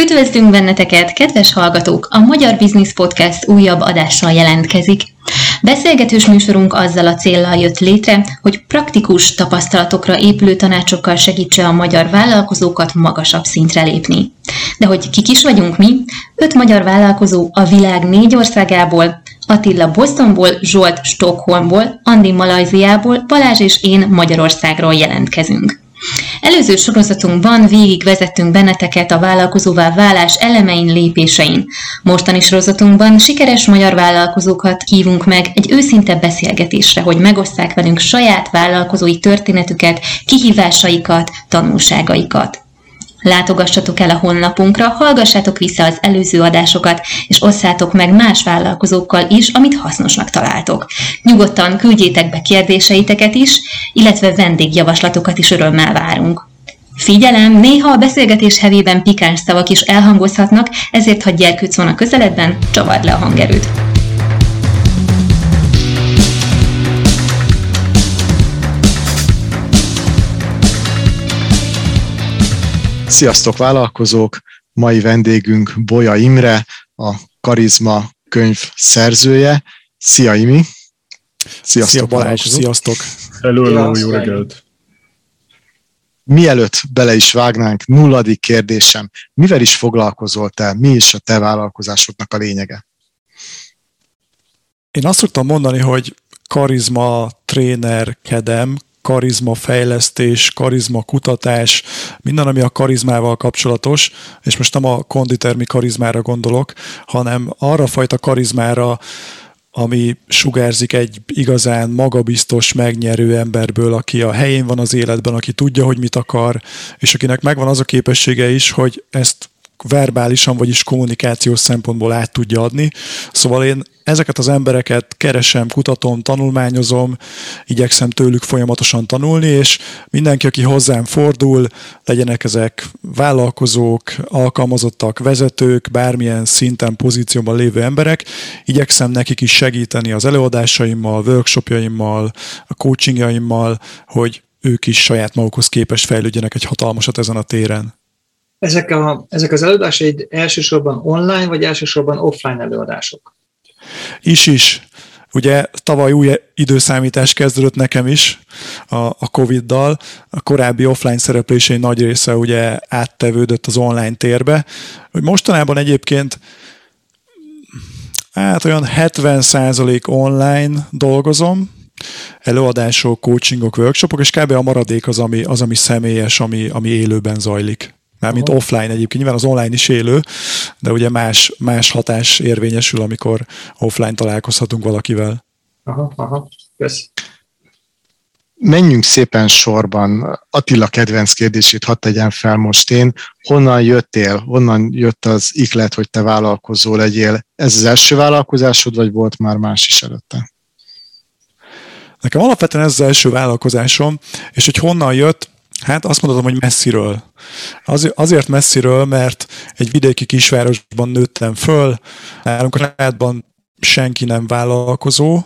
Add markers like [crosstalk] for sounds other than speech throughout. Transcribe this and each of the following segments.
Üdvözlünk benneteket, kedves hallgatók! A Magyar Business Podcast újabb adással jelentkezik. Beszélgetős műsorunk azzal a céllal jött létre, hogy praktikus tapasztalatokra épülő tanácsokkal segítse a magyar vállalkozókat magasabb szintre lépni. De hogy kik is vagyunk mi? Öt magyar vállalkozó a világ négy országából, Attila Bostonból, Zsolt Stockholmból, Andi Malajziából, Balázs és én Magyarországról jelentkezünk. Előző sorozatunkban végigvezettünk benneteket a vállalkozóvá válás elemein lépésein. Mostani sorozatunkban sikeres magyar vállalkozókat hívunk meg egy őszinte beszélgetésre, hogy megoszták velünk saját vállalkozói történetüket, kihívásaikat, tanulságaikat. Látogassatok el a honlapunkra, hallgassátok vissza az előző adásokat, és osszátok meg más vállalkozókkal is, amit hasznosnak találtok. Nyugodtan küldjétek be kérdéseiteket is, illetve vendégjavaslatokat is örömmel várunk. Figyelem, néha a beszélgetés hevében pikáns szavak is elhangozhatnak, ezért ha gyerkőc van a közeledben, csavard le a hangerőt. Sziasztok vállalkozók! Mai vendégünk Bolya Imre, a Karizma könyv szerzője. Szia Imi! Sziasztok Szia Balázs, sziasztok! Hello, hello, jó reggelt! Mielőtt bele is vágnánk, nulladik kérdésem. Mivel is foglalkozol te? Mi is a te vállalkozásodnak a lényege? Én azt szoktam mondani, hogy karizma trénerkedem, karizma fejlesztés, karizma kutatás, minden, ami a karizmával kapcsolatos, és most nem a konditermi karizmára gondolok, hanem arra fajta karizmára, ami sugárzik egy igazán magabiztos, megnyerő emberből, aki a helyén van az életben, aki tudja, hogy mit akar, és akinek megvan az a képessége is, hogy ezt verbálisan, vagyis kommunikációs szempontból át tudja adni. Szóval én ezeket az embereket keresem, kutatom, tanulmányozom, igyekszem tőlük folyamatosan tanulni, és mindenki, aki hozzám fordul, legyenek ezek vállalkozók, alkalmazottak, vezetők, bármilyen szinten, pozícióban lévő emberek, igyekszem nekik is segíteni az előadásaimmal, workshopjaimmal, a coachingjaimmal, hogy ők is saját magukhoz képest fejlődjenek egy hatalmasat ezen a téren. Ezek, a, ezek az előadásaid elsősorban online, vagy elsősorban offline előadások? Is is. Ugye tavaly új időszámítás kezdődött nekem is a, a Covid-dal. A korábbi offline szereplései nagy része ugye áttevődött az online térbe. Mostanában egyébként hát olyan 70% online dolgozom, előadások, coachingok, workshopok, és kb. a maradék az, ami, az, ami személyes, ami, ami élőben zajlik. Mármint Aha. offline egyébként, nyilván az online is élő, de ugye más, más hatás érvényesül, amikor offline találkozhatunk valakivel. Aha, aha, kösz. Menjünk szépen sorban. Attila kedvenc kérdését hadd tegyen fel most én. Honnan jöttél? Honnan jött az iklet, hogy te vállalkozó legyél? Ez az első vállalkozásod, vagy volt már más is előtte? Nekem alapvetően ez az első vállalkozásom, és hogy honnan jött, Hát azt mondhatom, hogy messziről. Az, azért messziről, mert egy vidéki kisvárosban nőttem föl, nálunk a családban senki nem vállalkozó,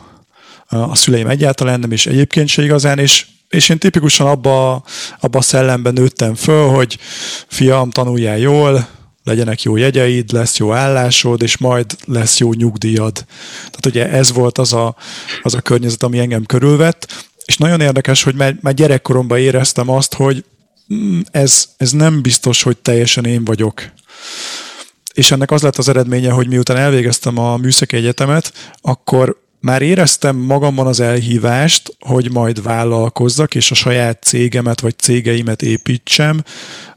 a szüleim egyáltalán nem, és egyébként se igazán, és, és én tipikusan abba, abba a szellemben nőttem föl, hogy fiam, tanuljál jól, legyenek jó jegyeid, lesz jó állásod, és majd lesz jó nyugdíjad. Tehát ugye ez volt az a, az a környezet, ami engem körülvett, és nagyon érdekes, hogy már, már gyerekkoromban éreztem azt, hogy mm, ez, ez nem biztos, hogy teljesen én vagyok. És ennek az lett az eredménye, hogy miután elvégeztem a műszaki egyetemet, akkor már éreztem magamban az elhívást, hogy majd vállalkozzak, és a saját cégemet vagy cégeimet építsem,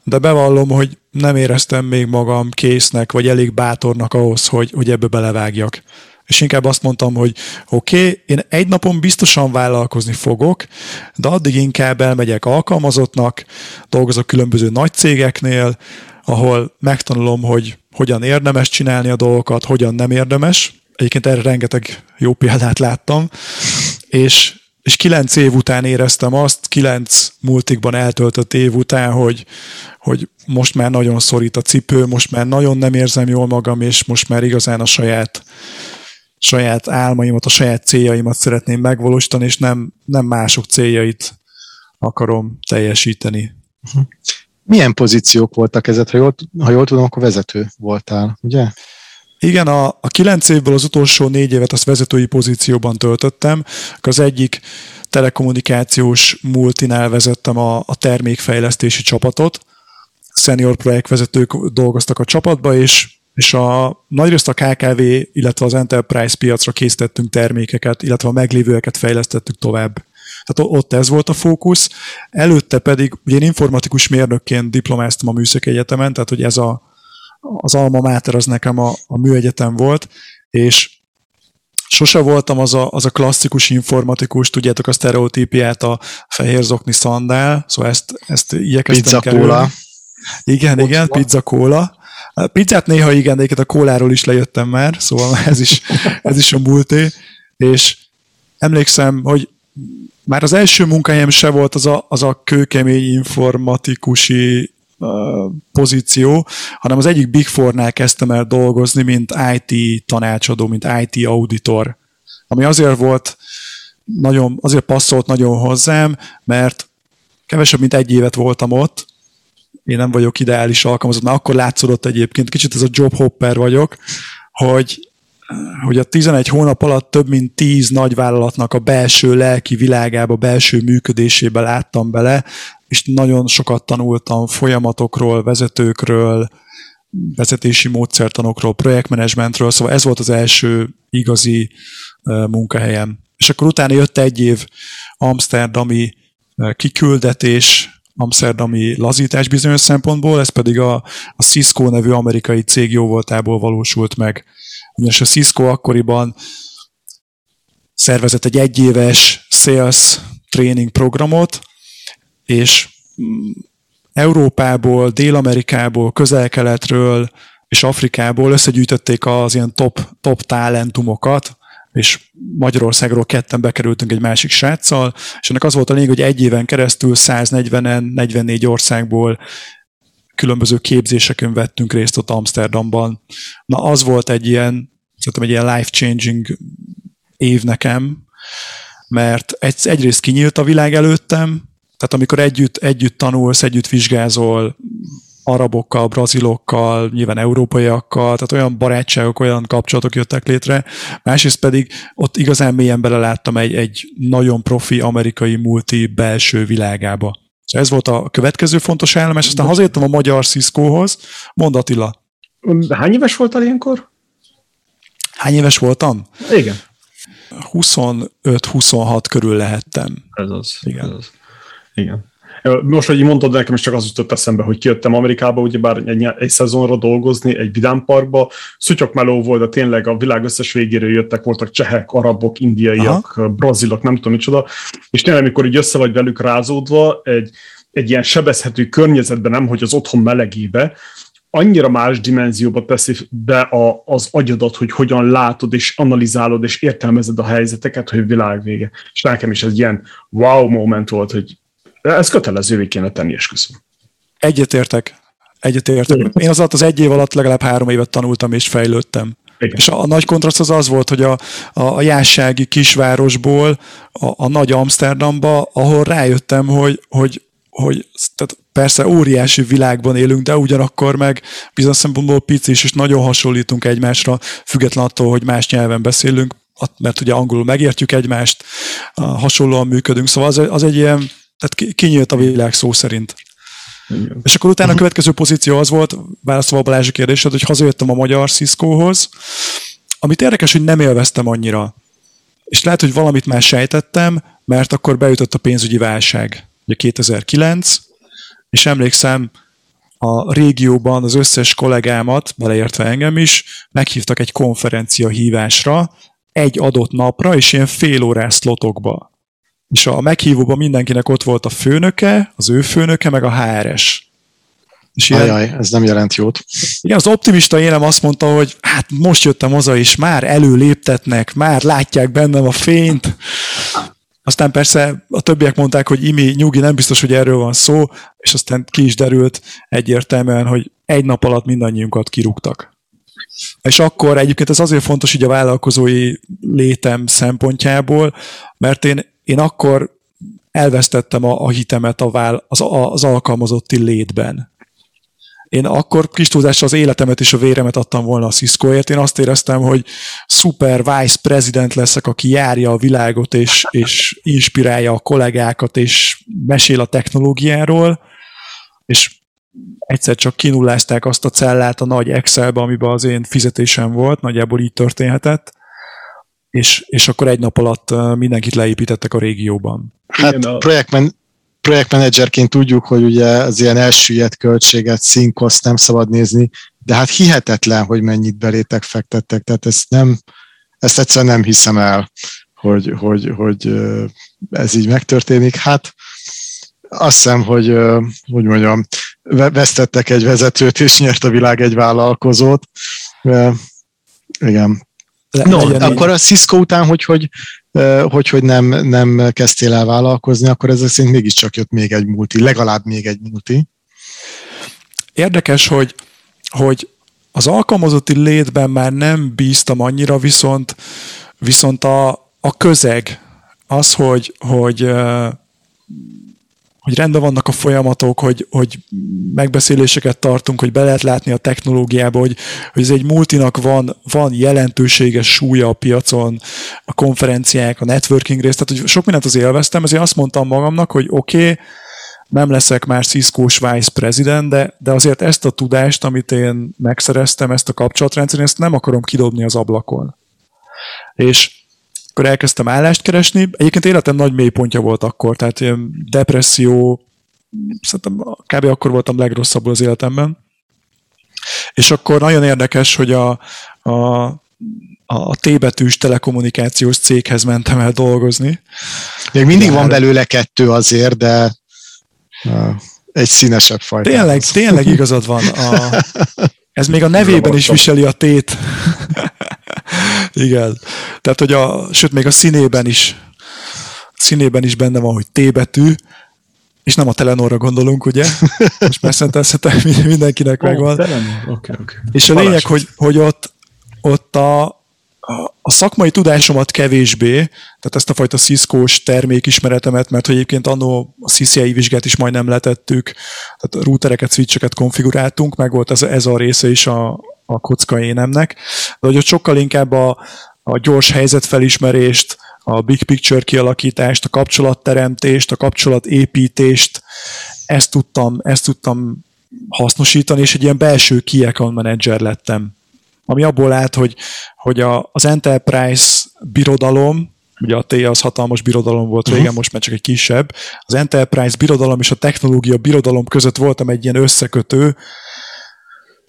de bevallom, hogy nem éreztem még magam késznek, vagy elég bátornak ahhoz, hogy, hogy ebbe belevágjak és inkább azt mondtam, hogy oké, okay, én egy napon biztosan vállalkozni fogok, de addig inkább elmegyek alkalmazottnak, dolgozok különböző nagy cégeknél, ahol megtanulom, hogy hogyan érdemes csinálni a dolgokat, hogyan nem érdemes. Egyébként erre rengeteg jó példát láttam, és, és kilenc év után éreztem azt, kilenc multikban eltöltött év után, hogy, hogy most már nagyon szorít a cipő, most már nagyon nem érzem jól magam, és most már igazán a saját saját álmaimat, a saját céljaimat szeretném megvalósítani, és nem, nem mások céljait akarom teljesíteni. Uh-huh. Milyen pozíciók voltak ezek? Ha jól, ha jól tudom, akkor vezető voltál, ugye? Igen, a, a kilenc évből az utolsó négy évet azt vezetői pozícióban töltöttem. Az egyik telekommunikációs multinál vezettem a, a termékfejlesztési csapatot. Senior projektvezetők dolgoztak a csapatba, és és a nagyrészt a KKV, illetve az Enterprise piacra készítettünk termékeket, illetve a meglévőeket fejlesztettük tovább. Tehát ott ez volt a fókusz. Előtte pedig, ugye én informatikus mérnökként diplomáztam a Műszaki Egyetemen, tehát hogy ez a, az alma mater az nekem a, a műegyetem volt, és sose voltam az a, az a klasszikus informatikus, tudjátok a sztereotípiát, a fehér zokni szandál, szóval ezt, ezt igyekeztem Pizza kóla. Igen, Ott igen, van. pizza kóla. Pizzát néha igen, de a kóláról is lejöttem már, szóval [laughs] ez is, ez is a múlté, és emlékszem, hogy már az első munkahelyem se volt az a, az a kőkemény informatikusi pozíció, hanem az egyik Big Four-nál kezdtem el dolgozni, mint IT tanácsadó, mint IT auditor, ami azért volt nagyon, azért passzolt nagyon hozzám, mert kevesebb, mint egy évet voltam ott, én nem vagyok ideális alkalmazott, mert akkor látszódott egyébként, kicsit ez a job hopper vagyok, hogy, hogy a 11 hónap alatt több mint 10 nagyvállalatnak a belső lelki világába, belső működésébe láttam bele, és nagyon sokat tanultam folyamatokról, vezetőkről, vezetési módszertanokról, projektmenedzsmentről, szóval ez volt az első igazi munkahelyem. És akkor utána jött egy év Amsterdami kiküldetés, amsterdami lazítás bizonyos szempontból, ez pedig a, a Cisco nevű amerikai cég jó voltából valósult meg. Ugyanis a Cisco akkoriban szervezett egy egyéves sales training programot, és mm, Európából, Dél-Amerikából, Közel-Keletről és Afrikából összegyűjtötték az ilyen top, top talentumokat, és Magyarországról ketten bekerültünk egy másik sráccal, és ennek az volt a lényeg, hogy egy éven keresztül 140-en, 44 országból különböző képzéseken vettünk részt ott Amsterdamban. Na az volt egy ilyen, szerintem egy ilyen life-changing év nekem, mert egy, egyrészt kinyílt a világ előttem, tehát amikor együtt, együtt tanulsz, együtt vizsgázol, arabokkal, brazilokkal, nyilván európaiakkal, tehát olyan barátságok, olyan kapcsolatok jöttek létre. Másrészt pedig ott igazán mélyen beleláttam egy, egy nagyon profi amerikai multi belső világába. Szóval ez volt a következő fontos állomás, aztán hazajöttem a magyar Cisco-hoz. Mondd Attila. Hány éves voltál ilyenkor? Hány éves voltam? Igen. 25-26 körül lehettem. Ez az. Igen. Ez az. Igen. Most, hogy így mondtad, nekem is csak az jutott eszembe, hogy kijöttem Amerikába, ugyebár egy, egy szezonra dolgozni, egy vidámparkba, szutyok meló volt, de tényleg a világ összes végéről jöttek, voltak csehek, arabok, indiaiak, Aha. brazilok, nem tudom micsoda, és tényleg, amikor így össze vagy velük rázódva, egy, egy ilyen sebezhető környezetben, nem, hogy az otthon melegébe, annyira más dimenzióba teszi be a, az agyadat, hogy hogyan látod és analizálod és értelmezed a helyzeteket, hogy világ vége. És nekem is ez ilyen wow moment volt, hogy ez kötelezővé kéne tenni, és köszönöm. Egyetértek. Egyetértek. Én az alatt az egy év alatt legalább három évet tanultam és fejlődtem. Igen. És a, a nagy kontraszt az az volt, hogy a, a, a jássági kisvárosból a, a nagy Amsterdamba, ahol rájöttem, hogy, hogy, hogy tehát persze óriási világban élünk, de ugyanakkor meg bizonyos szempontból pici és nagyon hasonlítunk egymásra, független attól, hogy más nyelven beszélünk, mert ugye angolul megértjük egymást, hasonlóan működünk, szóval az, az egy ilyen tehát kinyílt a világ szó szerint. Igen. És akkor utána a következő pozíció az volt, válaszolva a Balázsi kérdésed, hogy hazajöttem a magyar Cisco-hoz, amit érdekes, hogy nem élveztem annyira. És lehet, hogy valamit már sejtettem, mert akkor beütött a pénzügyi válság, ugye 2009, és emlékszem, a régióban az összes kollégámat, beleértve engem is, meghívtak egy konferencia hívásra, egy adott napra, és ilyen fél órás szlotokba és a meghívóban mindenkinek ott volt a főnöke, az ő főnöke, meg a HRS. És ilyen, Ajaj, ez nem jelent jót. Igen, az optimista énem azt mondta, hogy hát most jöttem haza, és már előléptetnek, már látják bennem a fényt. Aztán persze a többiek mondták, hogy imi, nyugi, nem biztos, hogy erről van szó, és aztán ki is derült egyértelműen, hogy egy nap alatt mindannyiunkat kirúgtak. És akkor egyébként ez azért fontos így a vállalkozói létem szempontjából, mert én én akkor elvesztettem a, a hitemet a vál, az, a, az alkalmazotti létben. Én akkor kis az életemet és a véremet adtam volna a Ciscoért. Én azt éreztem, hogy szuper vice president leszek, aki járja a világot, és, és inspirálja a kollégákat, és mesél a technológiáról, és egyszer csak kinullázták azt a cellát a nagy Excelbe, amiben az én fizetésem volt, nagyjából így történhetett, és, és akkor egy nap alatt mindenkit leépítettek a régióban. Hát Igen, a... projektmen, projektmenedzserként tudjuk, hogy ugye az ilyen elsüllyedt költséget, színkoszt nem szabad nézni, de hát hihetetlen, hogy mennyit belétek fektettek, tehát ezt nem, ezt egyszerűen nem hiszem el, hogy, hogy, hogy ez így megtörténik. Hát azt hiszem, hogy, hogy mondjam, vesztettek egy vezetőt, és nyert a világ egy vállalkozót. Igen. No, akkor a Cisco után, hogy, hogy, hogy, hogy nem, nem kezdtél el vállalkozni, akkor ezek szerint mégiscsak jött még egy multi, legalább még egy multi. Érdekes, hogy, hogy az alkalmazotti létben már nem bíztam annyira, viszont, viszont a, a közeg, az, hogy, hogy hogy rendben vannak a folyamatok, hogy, hogy megbeszéléseket tartunk, hogy be lehet látni a technológiába, hogy, hogy ez egy multinak van, van jelentőséges súlya a piacon, a konferenciák, a networking rész, tehát hogy sok mindent az élveztem, ezért azt mondtam magamnak, hogy oké, okay, nem leszek már Cisco-s vice president, de, de azért ezt a tudást, amit én megszereztem, ezt a kapcsolatrendszer, ezt nem akarom kidobni az ablakon. És akkor elkezdtem állást keresni. Egyébként életem nagy mélypontja volt akkor, tehát ilyen depresszió, szerintem kb. akkor voltam legrosszabbul az életemben. És akkor nagyon érdekes, hogy a, a, a T-betűs telekommunikációs céghez mentem el dolgozni. Még mindig van belőle kettő azért, de egy színesebb fajta. Tényleg, tényleg igazad van. A, ez még a [laughs] nevében is viseli a tét. Igen. Tehát, hogy a, sőt, még a színében is, színében is benne van, hogy T betű, és nem a Telenorra gondolunk, ugye? [laughs] Most már szentelszetek, mindenkinek oh, megvan. Okay, okay. És a lényeg, hogy, hogy ott, ott a, a szakmai tudásomat kevésbé, tehát ezt a fajta Cisco-s termékismeretemet, mert hogy egyébként annó a CCI vizsgát is majdnem letettük, tehát routereket, switcheket konfiguráltunk, meg volt ez, ez a része is a, a kocka énemnek, de hogy ott sokkal inkább a, a gyors helyzetfelismerést, a big picture kialakítást, a kapcsolatteremtést, a kapcsolatépítést, ezt tudtam, ezt tudtam hasznosítani, és egy ilyen belső key account manager lettem. Ami abból állt, hogy, hogy a, az Enterprise birodalom, ugye a T az hatalmas birodalom volt régen, uh-huh. most már csak egy kisebb, az Enterprise birodalom és a technológia birodalom között voltam egy ilyen összekötő,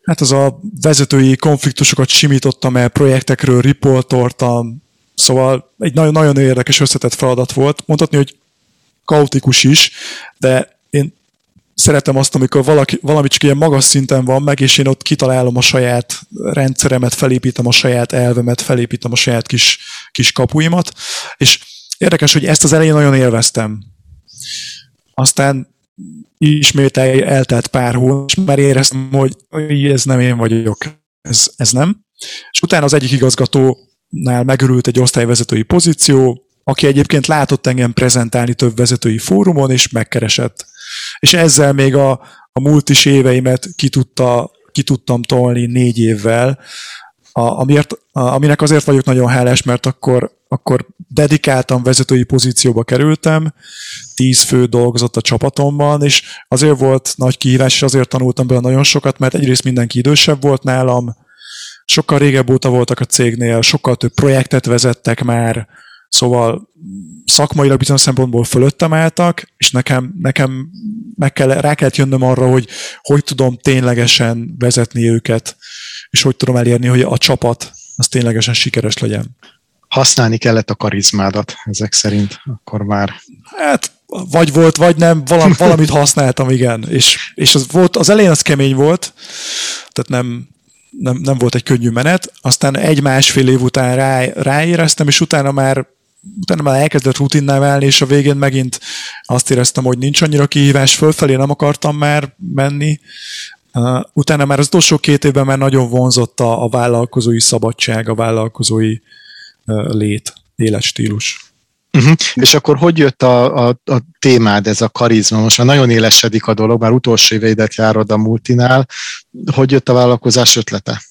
Hát az a vezetői konfliktusokat simítottam el, projektekről riportoltam, szóval egy nagyon, nagyon érdekes összetett feladat volt. Mondhatni, hogy kaotikus is, de én szeretem azt, amikor valaki, valami csak ilyen magas szinten van meg, és én ott kitalálom a saját rendszeremet, felépítem a saját elvemet, felépítem a saját kis, kis kapuimat, és érdekes, hogy ezt az elején nagyon élveztem. Aztán ismét eltelt pár hónap, és már éreztem, hogy ez nem én vagyok, ez, ez nem. És utána az egyik igazgatónál megörült egy osztályvezetői pozíció, aki egyébként látott engem prezentálni több vezetői fórumon, és megkeresett. És ezzel még a, a multis éveimet ki, tudta, ki tudtam tolni négy évvel, amiért, a, aminek azért vagyok nagyon hálás, mert akkor, akkor dedikáltan vezetői pozícióba kerültem, tíz fő dolgozott a csapatomban, és azért volt nagy kihívás, és azért tanultam belőle nagyon sokat, mert egyrészt mindenki idősebb volt nálam, sokkal régebb óta voltak a cégnél, sokkal több projektet vezettek már, szóval szakmailag bizonyos szempontból fölöttem álltak, és nekem, nekem meg kell, rá kellett jönnöm arra, hogy hogy tudom ténylegesen vezetni őket, és hogy tudom elérni, hogy a csapat az ténylegesen sikeres legyen. Használni kellett a karizmádat ezek szerint, akkor már. Hát vagy volt, vagy nem, [laughs] valamit használtam, igen. És, és az, volt, az elején az kemény volt, tehát nem, nem, nem volt egy könnyű menet, aztán egy-másfél év után rá, ráéreztem, és utána már utána már elkezdett rutinná válni, és a végén megint azt éreztem, hogy nincs annyira kihívás, fölfelé nem akartam már menni. Uh, utána már az utolsó két évben már nagyon vonzott a, a vállalkozói szabadság, a vállalkozói uh, lét, életstílus. Uh-huh. És akkor hogy jött a, a, a témád, ez a karizma? Most már nagyon élesedik a dolog, már utolsó éveidet járod a multinál. Hogy jött a vállalkozás ötlete?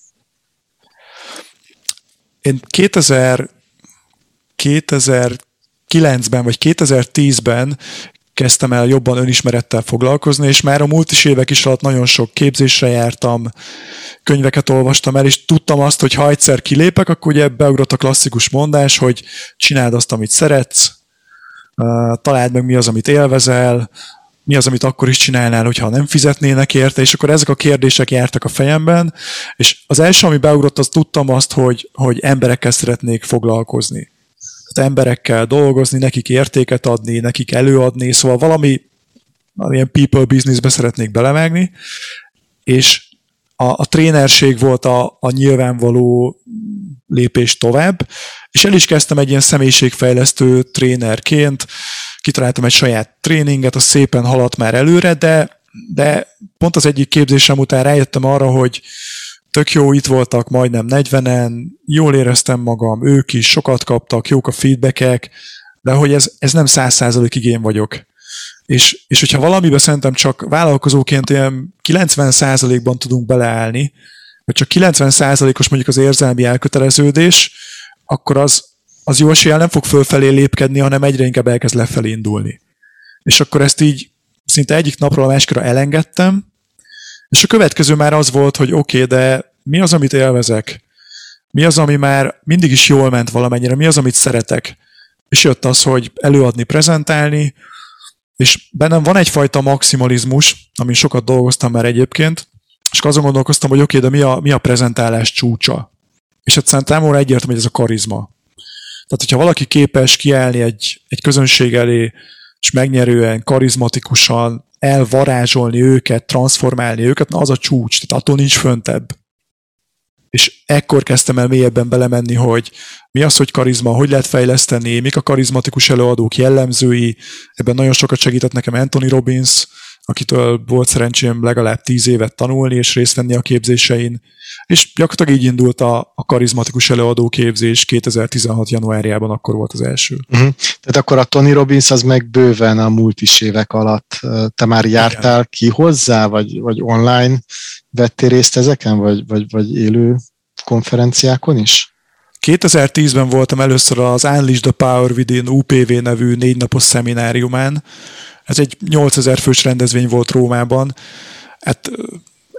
Én 2000, 2009-ben vagy 2010-ben kezdtem el jobban önismerettel foglalkozni, és már a múlt is évek is alatt nagyon sok képzésre jártam, könyveket olvastam el, és tudtam azt, hogy ha egyszer kilépek, akkor ugye beugrott a klasszikus mondás, hogy csináld azt, amit szeretsz, találd meg mi az, amit élvezel, mi az, amit akkor is csinálnál, hogyha nem fizetnének érte, és akkor ezek a kérdések jártak a fejemben, és az első, ami beugrott, az tudtam azt, hogy, hogy emberekkel szeretnék foglalkozni emberekkel dolgozni, nekik értéket adni, nekik előadni, szóval valami ilyen people businessbe szeretnék belevágni, és a, a trénerség volt a, a nyilvánvaló lépés tovább, és el is kezdtem egy ilyen személyiségfejlesztő trénerként, kitaláltam egy saját tréninget, az szépen haladt már előre, de, de pont az egyik képzésem után rájöttem arra, hogy, tök jó, itt voltak majdnem 40-en, jól éreztem magam, ők is sokat kaptak, jók a feedbackek, de hogy ez, ez nem száz százalékig én vagyok. És, és hogyha valamiben szerintem csak vállalkozóként ilyen 90 százalékban tudunk beleállni, vagy csak 90 százalékos mondjuk az érzelmi elköteleződés, akkor az, az jó eséllyel nem fog fölfelé lépkedni, hanem egyre inkább elkezd lefelé indulni. És akkor ezt így szinte egyik napról a másikra elengedtem, és a következő már az volt, hogy oké, okay, de mi az, amit élvezek? Mi az, ami már mindig is jól ment valamennyire? Mi az, amit szeretek? És jött az, hogy előadni, prezentálni, és bennem van egyfajta maximalizmus, amin sokat dolgoztam már egyébként, és azon gondolkoztam, hogy oké, okay, de mi a, mi a prezentálás csúcsa? És egyszerűen számomra egyértelmű, hogy ez a karizma. Tehát, hogyha valaki képes kiállni egy, egy közönség elé, és megnyerően, karizmatikusan elvarázsolni őket, transformálni őket, na az a csúcs, tehát attól nincs föntebb. És ekkor kezdtem el mélyebben belemenni, hogy mi az, hogy karizma, hogy lehet fejleszteni, mik a karizmatikus előadók jellemzői. Ebben nagyon sokat segített nekem Anthony Robbins, akitől volt szerencsém legalább tíz évet tanulni és részt venni a képzésein. És gyakorlatilag így indult a, a karizmatikus előadó képzés 2016. januárjában, akkor volt az első. Uh-huh. Tehát akkor a Tony Robbins az meg bőven a múlt is évek alatt. Te már jártál Igen. ki hozzá, vagy, vagy online vettél részt ezeken, vagy, vagy, vagy élő konferenciákon is? 2010-ben voltam először az Unleash the Power Within UPV nevű négy napos szemináriumán, ez egy 8000 fős rendezvény volt Rómában. Hát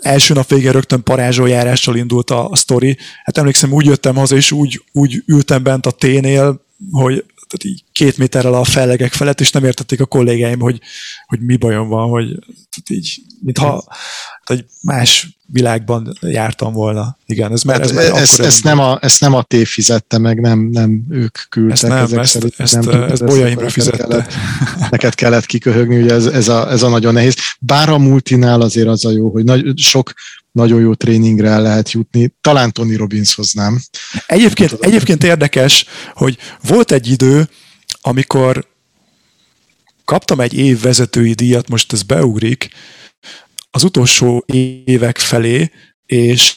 első nap végén rögtön parázsoljárással indult a, a sztori. Hát emlékszem, úgy jöttem haza, és úgy, úgy ültem bent a ténél, hogy tehát így két méterrel a fellegek felett, és nem értették a kollégáim, hogy, hogy mi bajom van, hogy tehát így, mintha egy más világban jártam volna. Igen, ez már, ez, hát már ezt, ezt, nem a, ezt nem a té fizette meg, nem, nem ők küldtek. Ezt nem, ezek ezt, szerint, ezt, nem ezt, ezt Bolya Imre fizette. Kellett, neked kellett kiköhögni, ugye ez, ez, a, ez a nagyon nehéz. Bár a multinál azért az a jó, hogy nagy, sok nagyon jó tréningre el lehet jutni. Talán Tony Robbinshoz nem. Egyébként, egyébként érdekes, hogy volt egy idő, amikor kaptam egy év vezetői díjat, most ez beugrik, az utolsó évek felé, és,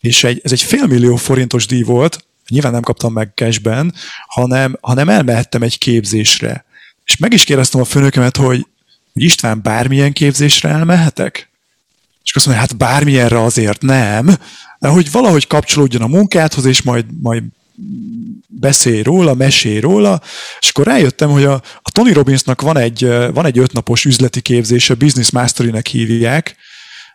és egy, ez egy félmillió forintos díj volt, nyilván nem kaptam meg cashben, hanem, hanem elmehettem egy képzésre. És meg is kérdeztem a főnökemet, hogy, István, bármilyen képzésre elmehetek? És azt mondja, hát bármilyenre azért nem, de hogy valahogy kapcsolódjon a munkádhoz, és majd, majd beszélj róla, mesélj róla, és akkor rájöttem, hogy a, a Tony Robbinsnak van egy, van egy ötnapos üzleti képzése, Business Mastery-nek hívják,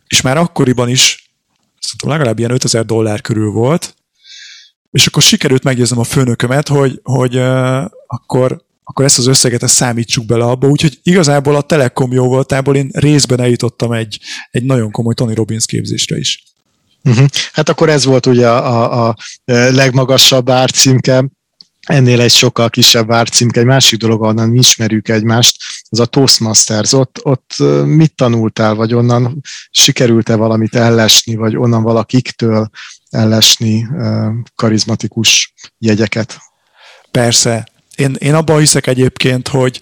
és már akkoriban is szerintem legalább ilyen 5000 dollár körül volt, és akkor sikerült meggyőznem a főnökömet, hogy, hogy uh, akkor, akkor ezt az összeget ezt számítsuk bele abba, úgyhogy igazából a Telekom jó voltából én részben eljutottam egy, egy nagyon komoly Tony Robbins képzésre is. Uh-huh. Hát akkor ez volt ugye a, a, a legmagasabb árcímke, ennél egy sokkal kisebb árcímke, egy másik dolog, onnan ismerjük egymást, az a Toastmasters. Ott, ott mit tanultál, vagy onnan sikerült-e valamit ellesni, vagy onnan valakiktől ellesni karizmatikus jegyeket? Persze. Én, én abban hiszek egyébként, hogy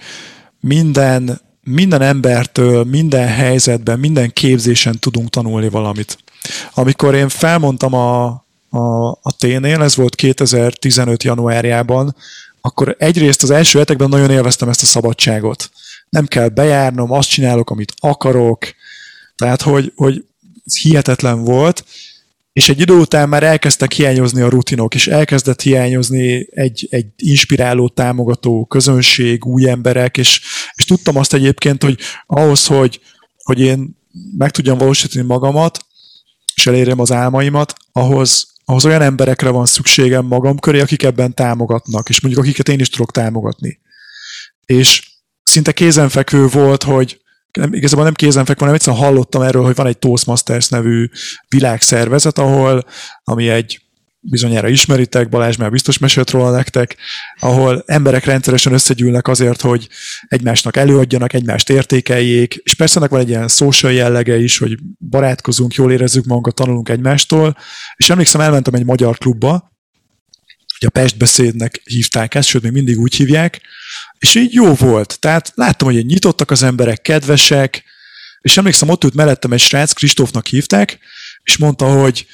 minden, minden embertől, minden helyzetben, minden képzésen tudunk tanulni valamit. Amikor én felmondtam a, a, a T-nél, ez volt 2015. januárjában, akkor egyrészt az első hetekben nagyon élveztem ezt a szabadságot. Nem kell bejárnom, azt csinálok, amit akarok, tehát hogy, hogy hihetetlen volt, és egy idő után már elkezdtek hiányozni a rutinok, és elkezdett hiányozni egy, egy inspiráló, támogató közönség, új emberek, és, és tudtam azt egyébként, hogy ahhoz, hogy, hogy én meg tudjam valósítani magamat, és elérjem az álmaimat, ahhoz, ahhoz olyan emberekre van szükségem magam köré, akik ebben támogatnak, és mondjuk akiket én is tudok támogatni. És szinte kézenfekvő volt, hogy nem, igazából nem kézenfekvő, hanem egyszerűen hallottam erről, hogy van egy Toastmasters nevű világszervezet, ahol, ami egy bizonyára ismeritek, Balázs már biztos mesélt róla nektek, ahol emberek rendszeresen összegyűlnek azért, hogy egymásnak előadjanak, egymást értékeljék, és persze ennek van egy ilyen social jellege is, hogy barátkozunk, jól érezzük magunkat, tanulunk egymástól, és emlékszem, elmentem egy magyar klubba, hogy a Pest beszédnek hívták ezt, sőt, még mindig úgy hívják, és így jó volt. Tehát láttam, hogy nyitottak az emberek, kedvesek, és emlékszem, ott ült mellettem egy srác, Kristófnak hívták, és mondta, hogy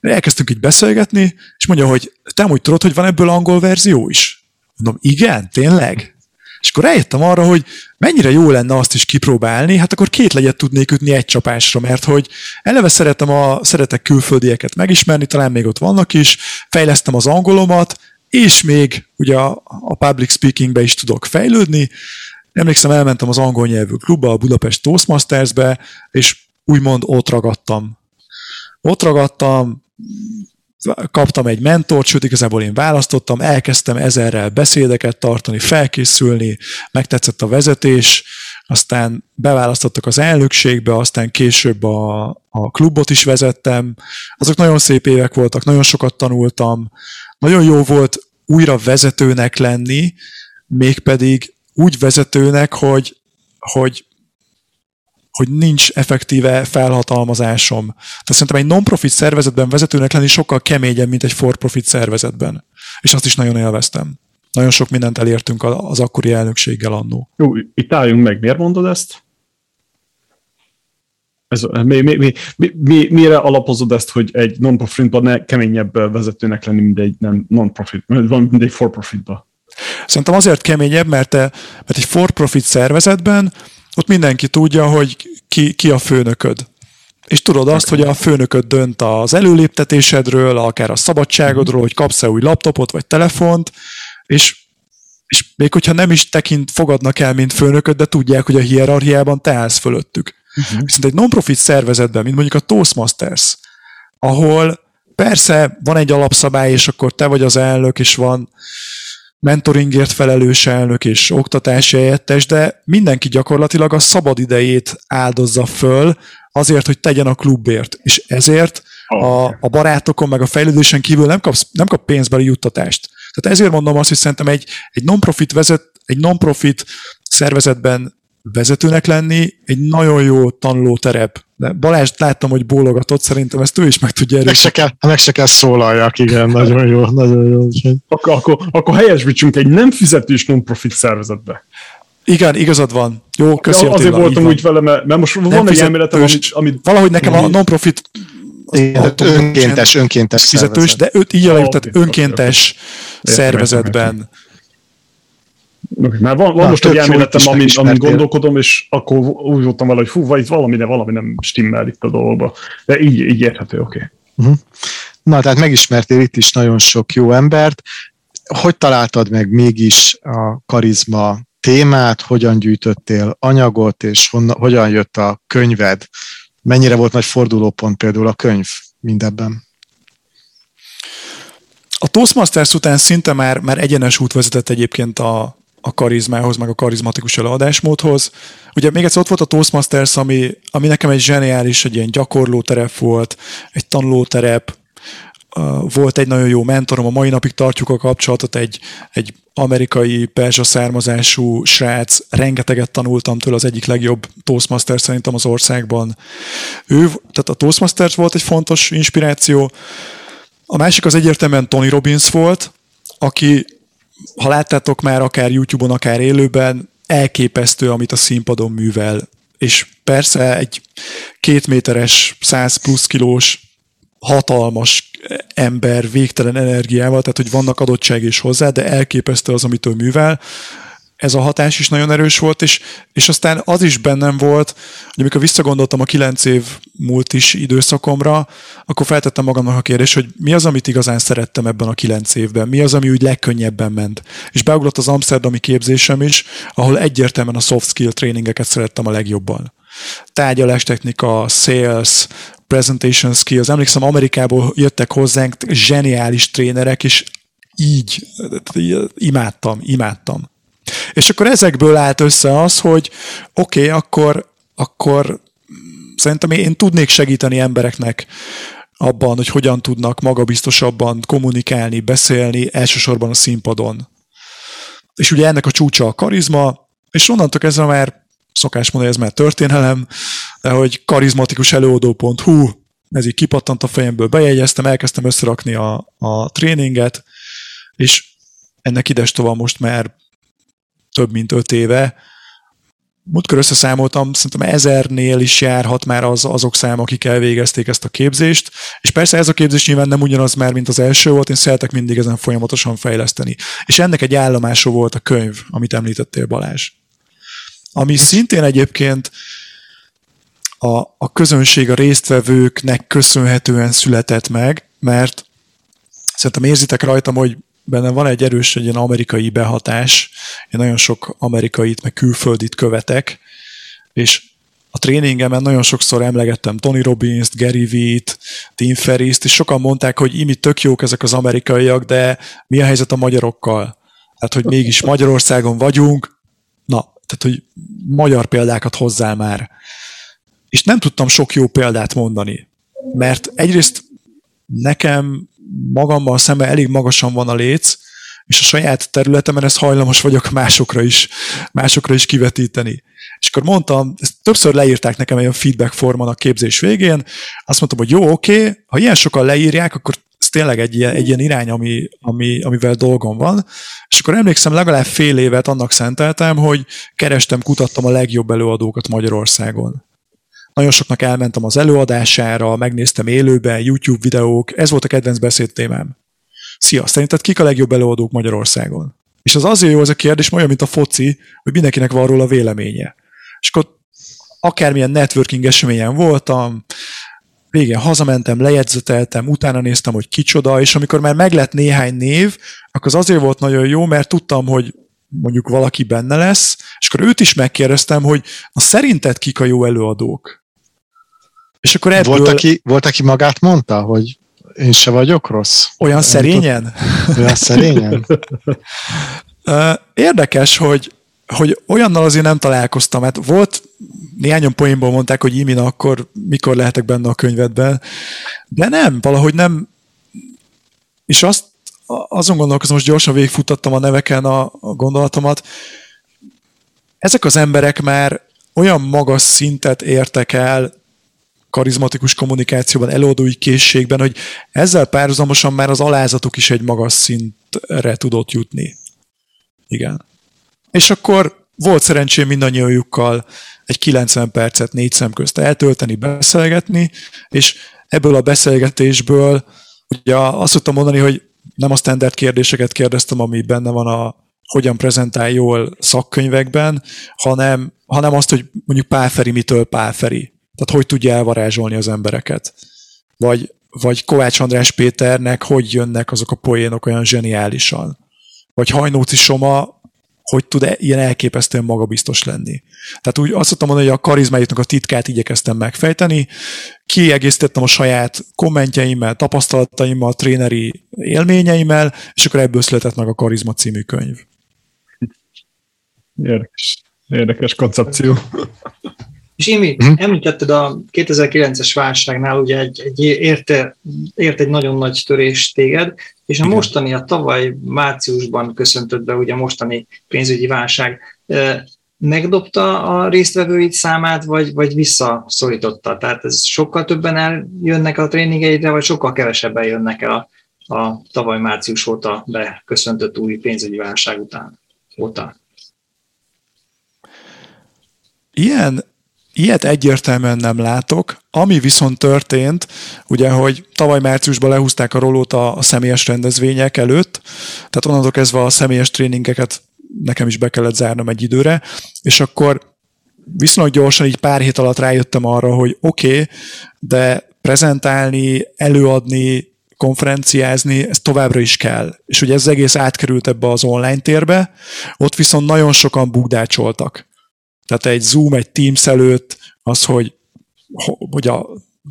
elkezdtünk így beszélgetni, és mondja, hogy te úgy tudod, hogy van ebből angol verzió is? Mondom, igen, tényleg? És akkor eljöttem arra, hogy mennyire jó lenne azt is kipróbálni, hát akkor két legyet tudnék ütni egy csapásra, mert hogy eleve szeretem a, szeretek külföldieket megismerni, talán még ott vannak is, fejlesztem az angolomat, és még ugye a, a public speakingbe is tudok fejlődni. Emlékszem, elmentem az angol nyelvű klubba, a Budapest Toastmastersbe, és úgymond ott ragadtam. Ott ragadtam, kaptam egy mentort, sőt igazából én választottam, elkezdtem ezerrel beszédeket tartani, felkészülni, megtetszett a vezetés, aztán beválasztottak az elnökségbe, aztán később a, a klubot is vezettem. Azok nagyon szép évek voltak, nagyon sokat tanultam, nagyon jó volt újra vezetőnek lenni, mégpedig úgy vezetőnek, hogy, hogy hogy nincs effektíve felhatalmazásom. Tehát szerintem egy non-profit szervezetben vezetőnek lenni sokkal keményebb, mint egy for-profit szervezetben. És azt is nagyon élveztem. Nagyon sok mindent elértünk az akkori elnökséggel annó. Jó, itt álljunk meg. Miért mondod ezt? Ez, mi, mi, mi, mi, mire alapozod ezt, hogy egy non-profitban ne keményebb vezetőnek lenni, mint egy nem non-profit, mint egy for-profitban? Szerintem azért keményebb, mert, te, mert egy for-profit szervezetben ott mindenki tudja, hogy ki, ki a főnököd. És tudod azt, hogy a főnököd dönt az előléptetésedről, akár a szabadságodról, hogy kapsz-e új laptopot vagy telefont, és, és még hogyha nem is tekint, fogadnak el, mint főnököd, de tudják, hogy a hierarchiában te állsz fölöttük. Uh-huh. Viszont egy non-profit szervezetben, mint mondjuk a Toastmasters, ahol persze van egy alapszabály, és akkor te vagy az elnök, és van mentoringért felelős elnök és oktatási helyettes, de mindenki gyakorlatilag a szabad idejét áldozza föl azért, hogy tegyen a klubért. És ezért a, a barátokon meg a fejlődésen kívül nem, kapsz, nem kap pénzbeli juttatást. Tehát ezért mondom azt, hogy szerintem egy, egy non-profit vezet, egy non-profit szervezetben vezetőnek lenni egy nagyon jó tanulóterep. De Balázs láttam, hogy bólogatott, szerintem ezt ő is meg tudja erősíteni. Meg se kell, meg se kell szólaljak, igen, nagyon jó, nagyon jó. Akkor, akkor, akkor helyesbítsünk egy nem fizetős non-profit szervezetbe. Igen, igazad van. Jó, köszönöm. Azért Attila, voltam úgy vele, mert, mert most nem van egy elméletem, amit, amit... Valahogy nekem a non-profit igen, önkéntes, önkéntes fizetős, de őt így alakít, tehát önkéntes okay. szervezetben. Mert van, van Na, most egy elméletem, amin, amin gondolkodom, és akkor úgy voltam vele, hogy fú, itt valami, ne, valami nem stimmel itt a dologba. De így, így érthető, oké. Okay. Uh-huh. Na, tehát megismertél itt is nagyon sok jó embert. Hogy találtad meg mégis a karizma témát, hogyan gyűjtöttél anyagot, és honna, hogyan jött a könyved? Mennyire volt nagy fordulópont például a könyv mindebben? A Toastmasters után szinte már, már egyenes út vezetett egyébként a, a karizmához, meg a karizmatikus előadásmódhoz. Ugye még egyszer ott volt a Toastmasters, ami, ami nekem egy zseniális, egy ilyen gyakorlóterep volt, egy tanulóterep, volt egy nagyon jó mentorom, a mai napig tartjuk a kapcsolatot, egy, egy amerikai perzsa származású srác, rengeteget tanultam tőle, az egyik legjobb Toastmaster szerintem az országban. Ő, tehát a Toastmasters volt egy fontos inspiráció. A másik az egyértelműen Tony Robbins volt, aki ha láttátok már akár YouTube-on, akár élőben, elképesztő, amit a színpadon művel. És persze egy két méteres, 100 plusz kilós hatalmas ember végtelen energiával, tehát hogy vannak adottság is hozzá, de elképesztő az, amit ő művel, ez a hatás is nagyon erős volt, és, és aztán az is bennem volt, hogy amikor visszagondoltam a kilenc év múlt is időszakomra, akkor feltettem magamnak a kérdést, hogy mi az, amit igazán szerettem ebben a kilenc évben, mi az, ami úgy legkönnyebben ment. És beugrott az amsterdami képzésem is, ahol egyértelműen a soft skill tréningeket szerettem a legjobban. Tárgyalástechnika, sales, presentation skills. Emlékszem, Amerikából jöttek hozzánk zseniális trénerek, és így imádtam, imádtam. És akkor ezekből állt össze az, hogy oké, okay, akkor, akkor szerintem én tudnék segíteni embereknek abban, hogy hogyan tudnak magabiztosabban kommunikálni, beszélni, elsősorban a színpadon. És ugye ennek a csúcsa a karizma, és onnantól kezdve már szokás mondani, ez már történelem, de hogy karizmatikus előadó.hu, ez így kipattant a fejemből, bejegyeztem, elkezdtem összerakni a, a tréninget, és ennek ides tovább most már több mint öt éve. Múltkor összeszámoltam, szerintem ezernél is járhat már az, azok szám, akik elvégezték ezt a képzést, és persze ez a képzés nyilván nem ugyanaz már, mint az első volt, én szeretek mindig ezen folyamatosan fejleszteni. És ennek egy állomása volt a könyv, amit említettél Balázs. Ami szintén egyébként a, a közönség, a résztvevőknek köszönhetően született meg, mert szerintem érzitek rajtam, hogy benne van egy erős egy ilyen amerikai behatás. Én nagyon sok amerikait, meg külföldit követek, és a tréningemen nagyon sokszor emlegettem Tony Robbins-t, Gary Vee-t, Tim Ferriss-t, és sokan mondták, hogy imi tök jók ezek az amerikaiak, de mi a helyzet a magyarokkal? Hát, hogy mégis Magyarországon vagyunk, na, tehát, hogy magyar példákat hozzá már. És nem tudtam sok jó példát mondani, mert egyrészt nekem magammal szemben elég magasan van a léc, és a saját területemen ezt hajlamos vagyok másokra is, másokra is kivetíteni. És akkor mondtam, ezt többször leírták nekem egy feedback formán a képzés végén, azt mondtam, hogy jó, oké, okay, ha ilyen sokan leírják, akkor ez tényleg egy ilyen, egy ilyen irány, ami, ami, amivel dolgom van. És akkor emlékszem, legalább fél évet annak szenteltem, hogy kerestem, kutattam a legjobb előadókat Magyarországon. Nagyon soknak elmentem az előadására, megnéztem élőben, YouTube videók, ez volt a kedvenc beszédtémám. Szia, szerinted kik a legjobb előadók Magyarországon? És az azért jó az a kérdés, olyan, mint a foci, hogy mindenkinek van róla véleménye. És akkor akármilyen networking eseményen voltam, végén hazamentem, lejegyzeteltem, utána néztem, hogy kicsoda, és amikor már meglett néhány név, akkor az azért volt nagyon jó, mert tudtam, hogy mondjuk valaki benne lesz, és akkor őt is megkérdeztem, hogy na szerinted kik a jó előadók? És akkor ebből... Volt, aki, volt, aki magát mondta, hogy én se vagyok rossz? Olyan szerényen? Olyan szerényen? [laughs] Érdekes, hogy, hogy olyannal azért nem találkoztam. Hát volt, néhányan poénból mondták, hogy Imin akkor mikor lehetek benne a könyvedben, de nem, valahogy nem. És azt azon gondolkozom, most gyorsan végigfutattam a neveken a, a gondolatomat. Ezek az emberek már olyan magas szintet értek el karizmatikus kommunikációban, előadói készségben, hogy ezzel párhuzamosan már az alázatuk is egy magas szintre tudott jutni. Igen. És akkor volt szerencsém mindannyiójukkal egy 90 percet négy szem közt eltölteni, beszélgetni, és ebből a beszélgetésből ugye azt tudtam mondani, hogy nem a standard kérdéseket kérdeztem, ami benne van a hogyan prezentál jól szakkönyvekben, hanem, hanem azt, hogy mondjuk Pálferi mitől Pálferi. Tehát hogy tudja elvarázsolni az embereket. Vagy, vagy Kovács András Péternek hogy jönnek azok a poénok olyan zseniálisan. Vagy Hajnóci Soma hogy tud -e ilyen elképesztően magabiztos lenni. Tehát úgy azt mondtam mondani, hogy a karizmájuknak a titkát igyekeztem megfejteni, kiegészítettem a saját kommentjeimmel, tapasztalataimmal, tréneri élményeimmel, és akkor ebből született meg a Karizma című könyv. Érdekes, érdekes koncepció. És Imi, hm? említetted a 2009-es válságnál, ugye egy, egy érte, ért egy nagyon nagy törés téged, és a mostani, a tavaly márciusban köszöntött be ugye a mostani pénzügyi válság. Megdobta a résztvevőid számát, vagy, vagy visszaszorította? Tehát ez sokkal többen eljönnek a tréningeidre, vagy sokkal kevesebben jönnek el a, a tavaly március óta beköszöntött új pénzügyi válság után? Óta? Ilyen ilyet egyértelműen nem látok. Ami viszont történt, ugye, hogy tavaly márciusban lehúzták a rolót a, a személyes rendezvények előtt, tehát onnantól kezdve a személyes tréningeket nekem is be kellett zárnom egy időre, és akkor viszonylag gyorsan, így pár hét alatt rájöttem arra, hogy oké, okay, de prezentálni, előadni, konferenciázni, ez továbbra is kell. És ugye ez egész átkerült ebbe az online térbe, ott viszont nagyon sokan bugdácsoltak. Tehát egy Zoom, egy Teams előtt az, hogy, hogy a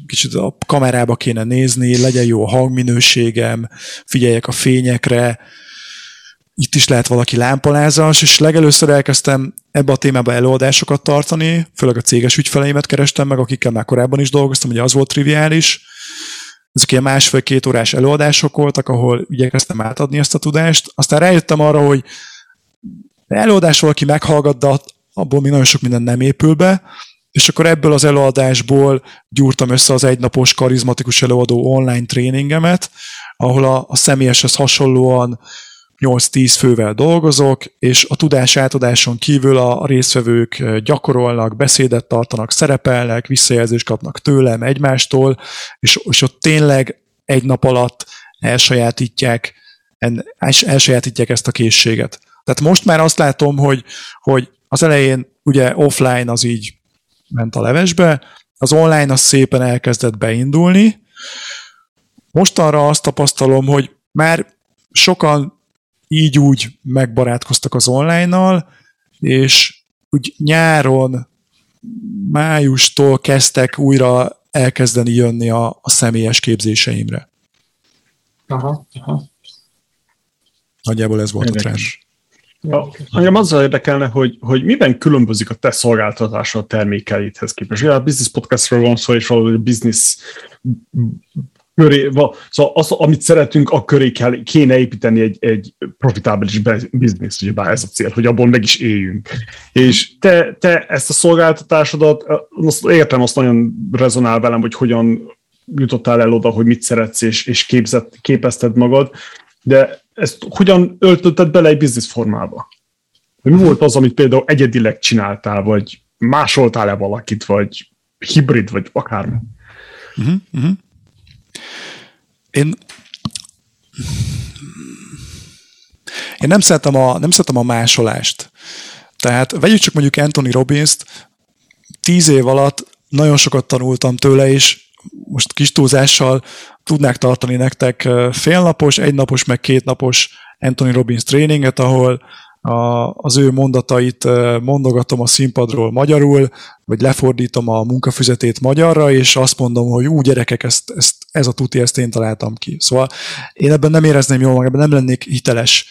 kicsit a kamerába kéne nézni, legyen jó a hangminőségem, figyeljek a fényekre, itt is lehet valaki lámpalázas, és legelőször elkezdtem ebbe a témába előadásokat tartani, főleg a céges ügyfeleimet kerestem meg, akikkel már korábban is dolgoztam, ugye az volt triviális. Ezek ilyen másfél-két órás előadások voltak, ahol igyekeztem átadni ezt a tudást. Aztán rájöttem arra, hogy előadás valaki meghallgat, de abból még nagyon sok minden nem épül be, és akkor ebből az előadásból gyúrtam össze az egynapos karizmatikus előadó online tréningemet, ahol a, a személyeshez hasonlóan 8-10 fővel dolgozok, és a tudás átadáson kívül a résztvevők gyakorolnak, beszédet tartanak, szerepelnek, visszajelzést kapnak tőlem, egymástól, és, és ott tényleg egy nap alatt elsajátítják, elsajátítják ezt a készséget. Tehát most már azt látom, hogy, hogy az elején ugye offline az így ment a levesbe, az online az szépen elkezdett beindulni. Mostanra azt tapasztalom, hogy már sokan így úgy megbarátkoztak az online-nal, és úgy nyáron, májustól kezdtek újra elkezdeni jönni a, a személyes képzéseimre. Aha, aha. Nagyjából ez volt Érdekes. a trend. Ja, engem azzal érdekelne, hogy, hogy miben különbözik a te szolgáltatása a termékeidhez képest. Ugye a Business Podcastról van szó, és valahogy a business köré, szóval az, amit szeretünk, a köré kell, kéne építeni egy, egy profitábilis biznisz, ugye bár ez a cél, hogy abból meg is éljünk. És te, te ezt a szolgáltatásodat, azt értem, azt nagyon rezonál velem, hogy hogyan jutottál el oda, hogy mit szeretsz, és, és képzett, képezted magad, de ezt hogyan öltötted bele egy biznisz formába? Mi volt az, amit például egyedileg csináltál, vagy másoltál-e valakit, vagy hibrid, vagy akármi? Uh-huh, uh-huh. Én én nem szeretem a, nem szeretem a másolást. Tehát vegyük csak mondjuk Anthony Robbins-t, tíz év alatt nagyon sokat tanultam tőle, és most kis túlzással tudnák tartani nektek félnapos, egynapos, meg kétnapos Anthony Robbins tréninget, ahol a, az ő mondatait mondogatom a színpadról magyarul, vagy lefordítom a munkafüzetét magyarra, és azt mondom, hogy úgy gyerekek, ezt, ezt, ez a tuti, ezt én találtam ki. Szóval én ebben nem érezném jól magam, ebben nem lennék hiteles.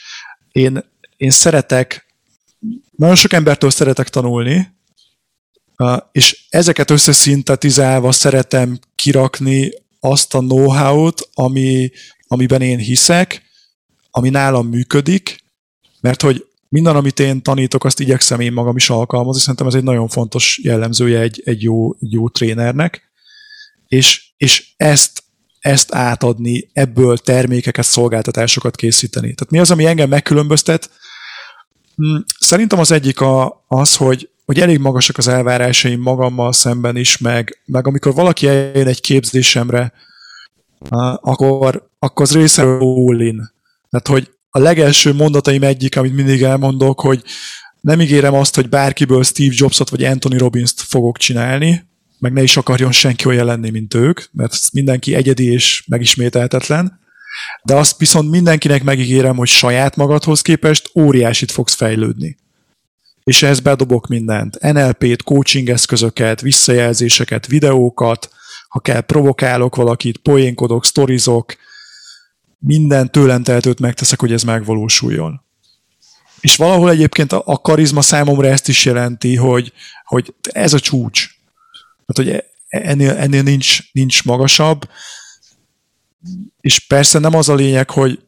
Én, én szeretek, nagyon sok embertől szeretek tanulni, és ezeket összeszintetizálva szeretem kirakni azt a know-how-t, ami, amiben én hiszek, ami nálam működik, mert hogy minden, amit én tanítok, azt igyekszem én magam is alkalmazni, szerintem ez egy nagyon fontos jellemzője egy, egy jó, egy jó trénernek, és, és ezt, ezt átadni, ebből termékeket, szolgáltatásokat készíteni. Tehát mi az, ami engem megkülönböztet? Hmm, szerintem az egyik a, az, hogy, hogy elég magasak az elvárásaim magammal szemben is, meg, meg amikor valaki eljön egy képzésemre, akkor, akkor az része all in. Tehát, hogy a legelső mondataim egyik, amit mindig elmondok, hogy nem ígérem azt, hogy bárkiből Steve Jobsot vagy Anthony Robbins-t fogok csinálni, meg ne is akarjon senki olyan lenni, mint ők, mert mindenki egyedi és megismételhetetlen, de azt viszont mindenkinek megígérem, hogy saját magadhoz képest óriásit fogsz fejlődni. És ehhez bedobok mindent. NLP-t, coaching eszközöket, visszajelzéseket, videókat, ha kell, provokálok valakit, poénkodok, sztorizok, minden tőlem tehetőt megteszek, hogy ez megvalósuljon. És valahol egyébként a karizma számomra ezt is jelenti, hogy, hogy ez a csúcs. Tehát, hogy ennél, ennél nincs, nincs magasabb, és persze nem az a lényeg, hogy,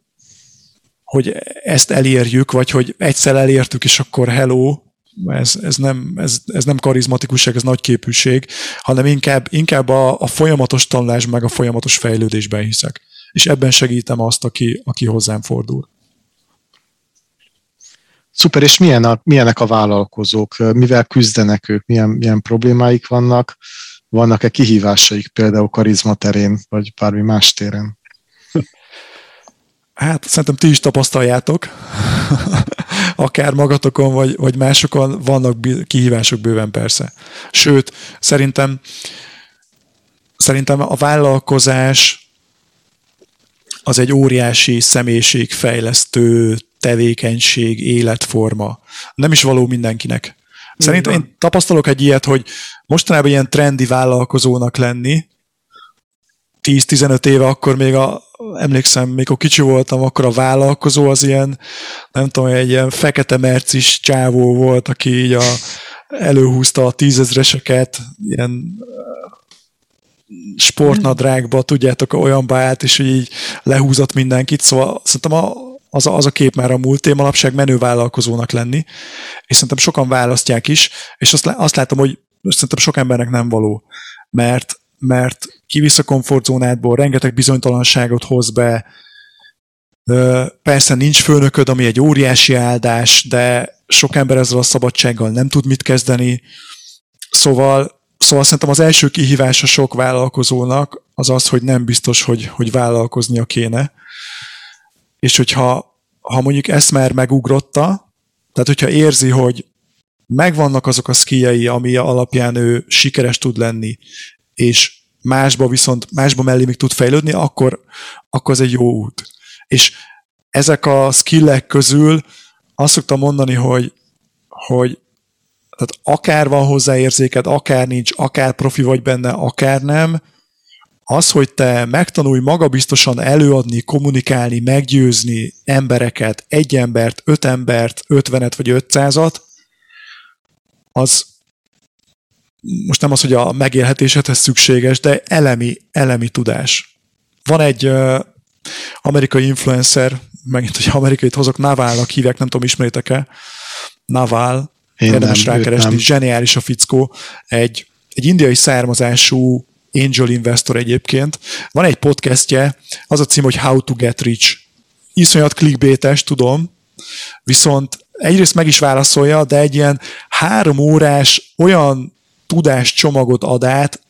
hogy ezt elérjük, vagy hogy egyszer elértük, és akkor hello, ez, ez, nem, ez, ez nem karizmatikusság, ez nagy képűség, hanem inkább, inkább a, a folyamatos tanulás, meg a folyamatos fejlődésben hiszek és ebben segítem azt, aki, aki hozzám fordul. Szuper, és milyen a, milyenek a vállalkozók, mivel küzdenek ők, milyen, milyen problémáik vannak, vannak-e kihívásaik például karizma terén, vagy bármi más téren? Hát szerintem ti is tapasztaljátok, [laughs] akár magatokon, vagy, vagy másokon vannak kihívások bőven persze. Sőt, szerintem, szerintem a vállalkozás az egy óriási személyiségfejlesztő tevékenység, életforma. Nem is való mindenkinek. Szerintem én tapasztalok egy ilyet, hogy mostanában ilyen trendi vállalkozónak lenni, 10-15 éve akkor még a, emlékszem, mikor kicsi voltam, akkor a vállalkozó az ilyen, nem tudom, egy ilyen fekete mercis csávó volt, aki így a, előhúzta a tízezreseket, ilyen sportnadrágba, tudjátok, olyan állt, és így lehúzott mindenkit, szóval szerintem a, az, a, az a kép már a múlt manapság menő vállalkozónak lenni, és szerintem sokan választják is, és azt, azt látom, hogy szerintem sok embernek nem való, mert, mert kivisz a komfortzónádból, rengeteg bizonytalanságot hoz be, Persze nincs főnököd, ami egy óriási áldás, de sok ember ezzel a szabadsággal nem tud mit kezdeni. Szóval, szóval szerintem az első kihívás a sok vállalkozónak az az, hogy nem biztos, hogy, hogy vállalkoznia kéne. És hogyha ha mondjuk ezt már megugrotta, tehát hogyha érzi, hogy megvannak azok a szkijei, ami alapján ő sikeres tud lenni, és másba viszont, másba mellé még tud fejlődni, akkor, akkor ez egy jó út. És ezek a skillek közül azt szoktam mondani, hogy, hogy tehát akár van hozzá érzéked, akár nincs, akár profi vagy benne, akár nem, az, hogy te megtanulj magabiztosan előadni, kommunikálni, meggyőzni embereket, egy embert, öt embert, ötvenet vagy ötszázat, az most nem az, hogy a megélhetésedhez szükséges, de elemi, elemi tudás. Van egy uh, amerikai influencer, megint, hogy amerikait hozok, Navalnak hívják, nem tudom, ismeritek-e? Naval, Én érdemes nem, rákeresni, zseniális a fickó, egy, egy indiai származású angel investor egyébként. Van egy podcastje, az a cím, hogy How to Get Rich. Iszonyat clickbaites, tudom, viszont egyrészt meg is válaszolja, de egy ilyen három órás olyan tudáscsomagot ad át,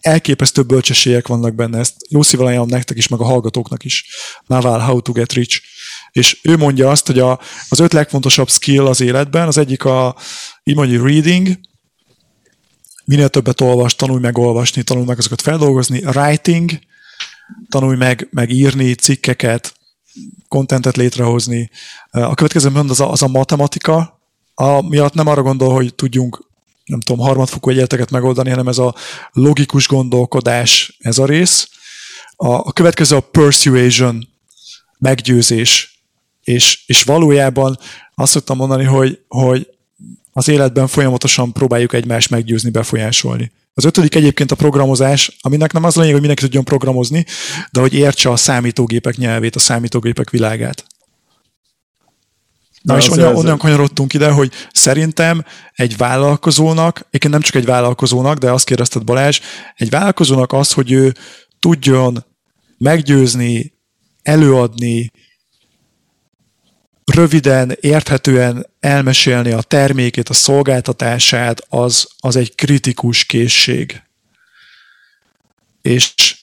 elképesztő bölcsességek vannak benne, ezt jó szívvel ajánlom nektek is, meg a hallgatóknak is. Naval How to Get Rich. És ő mondja azt, hogy a, az öt legfontosabb skill az életben, az egyik a, így mondja, reading, minél többet olvas, tanulj meg olvasni, tanulj meg azokat feldolgozni, writing, tanulj meg, meg írni cikkeket, kontentet létrehozni. A következő mond az a, az a matematika, a, miatt nem arra gondol, hogy tudjunk nem tudom, harmadfokú egyenleteket megoldani, hanem ez a logikus gondolkodás, ez a rész. A, a következő a persuasion, meggyőzés. És, és valójában azt szoktam mondani, hogy, hogy az életben folyamatosan próbáljuk egymást meggyőzni, befolyásolni. Az ötödik egyébként a programozás, aminek nem az lényeg, hogy mindenki tudjon programozni, de hogy értse a számítógépek nyelvét, a számítógépek világát. Na, és onnan, onnan kanyarodtunk ide, hogy szerintem egy vállalkozónak, egyébként nem csak egy vállalkozónak, de azt kérdezted Balázs, egy vállalkozónak az, hogy ő tudjon meggyőzni, előadni, röviden, érthetően elmesélni a termékét, a szolgáltatását, az, az egy kritikus készség. És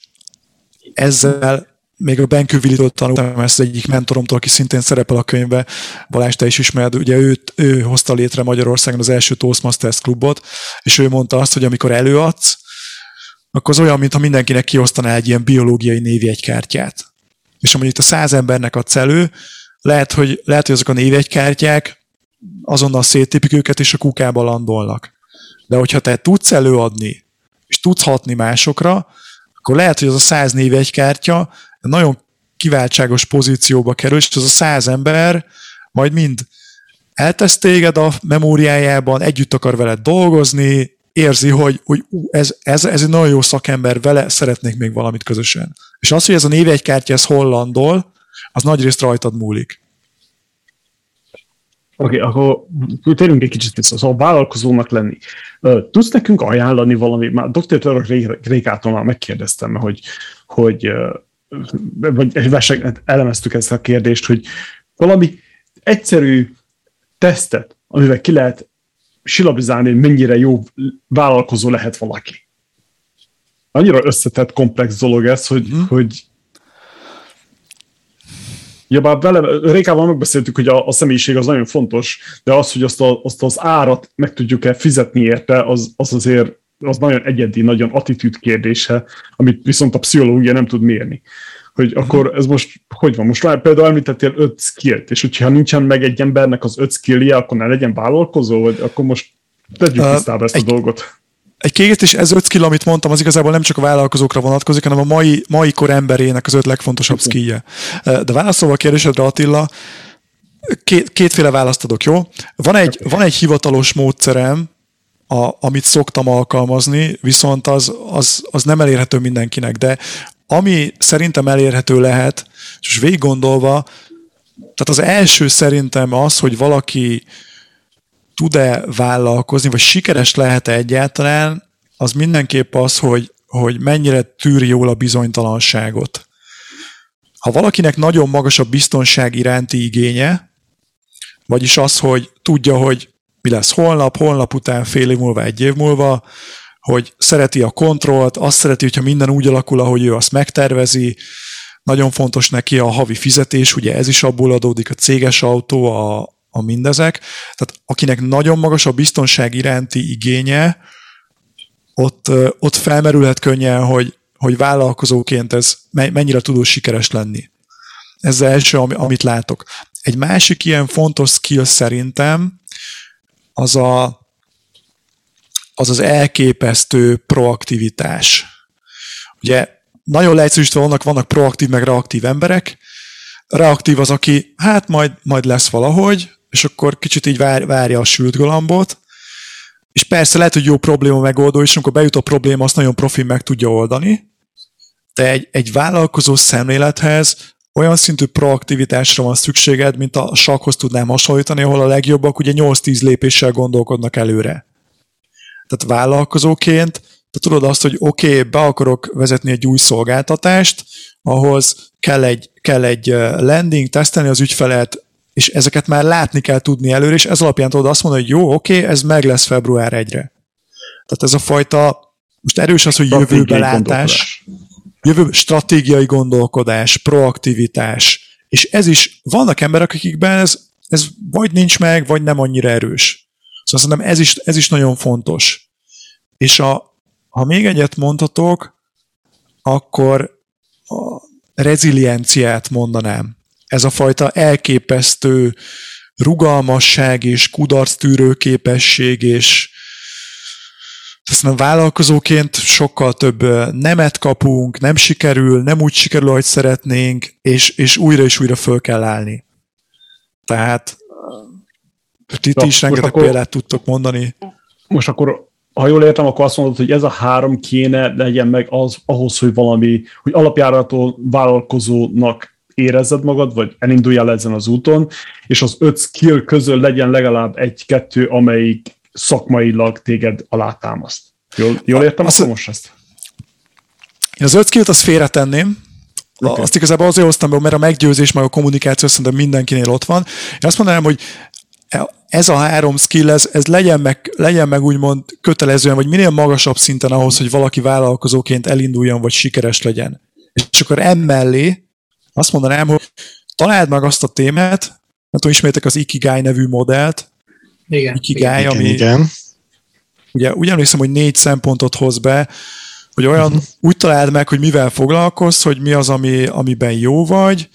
ezzel még a Ben Küvilitől tanultam ezt egyik mentoromtól, aki szintén szerepel a könyvbe, Balázs, te is ismered, ugye őt, ő hozta létre Magyarországon az első Toastmasters klubot, és ő mondta azt, hogy amikor előadsz, akkor az olyan, mintha mindenkinek kiosztaná egy ilyen biológiai névjegykártyát. És ha mondjuk a száz embernek adsz elő, lehet, hogy, lehet, hogy azok a névjegykártyák azonnal széttépik őket, és a kukába landolnak. De hogyha te tudsz előadni, és tudsz hatni másokra, akkor lehet, hogy az a száz névjegykártya nagyon kiváltságos pozícióba kerül, és az a száz ember majd mind eltesz téged a memóriájában, együtt akar veled dolgozni, érzi, hogy, hogy ú, ez, ez, ez egy nagyon jó szakember, vele szeretnék még valamit közösen. És az, hogy ez a névjegykártya, ez hollandol, az nagyrészt rajtad múlik. Oké, okay, akkor térjünk egy kicsit vissza. Szóval vállalkozónak lenni. Tudsz nekünk ajánlani valami, már dr. Török Rékától már megkérdeztem, hogy, hogy vagy elemeztük ezt a kérdést, hogy valami egyszerű tesztet, amivel ki lehet silabizálni, hogy mennyire jó vállalkozó lehet valaki. Annyira összetett, komplex dolog ez, hogy, mm. hogy Ja, bár vele, Rékával megbeszéltük, hogy a, a személyiség az nagyon fontos, de az, hogy azt, a, azt az árat meg tudjuk-e fizetni érte, az, az azért az nagyon egyedi, nagyon attitűd kérdése, amit viszont a pszichológia nem tud mérni. Hogy akkor ez most, hogy van? Most például említettél öt skillt, és hogyha nincsen meg egy embernek az öt skillje, akkor ne legyen vállalkozó, vagy akkor most tegyük uh, tisztába ezt egy, a dolgot. Egy kiegészítés, ez öt skill, amit mondtam, az igazából nem csak a vállalkozókra vonatkozik, hanem a mai, mai kor emberének az öt legfontosabb okay. skillje. De válaszolva a kérdésedre, Attila, két, kétféle választ adok, jó? Van egy, van egy hivatalos módszerem, a, amit szoktam alkalmazni, viszont az, az, az nem elérhető mindenkinek, de ami szerintem elérhető lehet, és végig gondolva, tehát az első szerintem az, hogy valaki tud-e vállalkozni, vagy sikeres lehet-e egyáltalán, az mindenképp az, hogy, hogy mennyire tűri jól a bizonytalanságot. Ha valakinek nagyon magas a biztonság iránti igénye, vagyis az, hogy tudja, hogy mi lesz holnap, holnap után, fél év múlva, egy év múlva, hogy szereti a kontrollt, azt szereti, hogyha minden úgy alakul, ahogy ő azt megtervezi, nagyon fontos neki a havi fizetés, ugye ez is abból adódik, a céges autó, a, a mindezek. Tehát akinek nagyon magas a biztonság iránti igénye, ott, ott felmerülhet könnyen, hogy, hogy vállalkozóként ez mennyire tudó sikeres lenni. Ez az első, amit látok. Egy másik ilyen fontos skill szerintem, az a, az, az elképesztő proaktivitás. Ugye nagyon leegyszerűsítve vannak, vannak proaktív meg reaktív emberek. Reaktív az, aki hát majd, majd lesz valahogy, és akkor kicsit így vár, várja a sült galambot, és persze lehet, hogy jó probléma megoldó, és amikor bejut a probléma, azt nagyon profi meg tudja oldani, de egy, egy vállalkozó szemlélethez olyan szintű proaktivitásra van szükséged, mint a sakhoz tudnám hasonlítani, ahol a legjobbak ugye 8-10 lépéssel gondolkodnak előre. Tehát vállalkozóként, te tudod azt, hogy oké, okay, be akarok vezetni egy új szolgáltatást, ahhoz kell egy, kell egy landing, tesztelni az ügyfelet, és ezeket már látni kell tudni előre, és ez alapján tudod azt mondani, hogy jó, oké, okay, ez meg lesz február 1-re. Tehát ez a fajta, most erős az, hogy jövőbelátás, jövő stratégiai gondolkodás, proaktivitás, és ez is, vannak emberek, akikben ez, ez vagy nincs meg, vagy nem annyira erős. Szóval szerintem ez is, ez is nagyon fontos. És a, ha még egyet mondhatok, akkor a rezilienciát mondanám. Ez a fajta elképesztő rugalmasság és kudarctűrő képesség és aztán vállalkozóként sokkal több nemet kapunk, nem sikerül, nem úgy sikerül, ahogy szeretnénk, és, és újra és újra föl kell állni. Tehát ti, ti is rengeteg akkor, példát tudtok mondani. Most akkor, ha jól értem, akkor azt mondod, hogy ez a három kéne legyen meg az, ahhoz, hogy valami, hogy alapjárató vállalkozónak érezzed magad, vagy elinduljál ezen az úton, és az öt skill közül legyen legalább egy-kettő, amelyik szakmailag téged alátámaszt. Jól, jól értem azt, akkor most ezt? Én az öt skillt azt félretenném, okay. azt igazából azért hoztam be, mert a meggyőzés, meg a kommunikáció szerintem mindenkinél ott van. Én azt mondanám, hogy ez a három skill, ez, ez legyen, meg, legyen meg úgymond kötelezően, vagy minél magasabb szinten ahhoz, hogy valaki vállalkozóként elinduljon, vagy sikeres legyen. És akkor emellé azt mondanám, hogy találd meg azt a témát, nem tudom, ismétek az Ikigai nevű modellt, igen. Ikigai, igen, ami igen. ugye úgy emlékszem, hogy négy szempontot hoz be, hogy olyan uh-huh. úgy találd meg, hogy mivel foglalkozz, hogy mi az, ami, amiben jó vagy,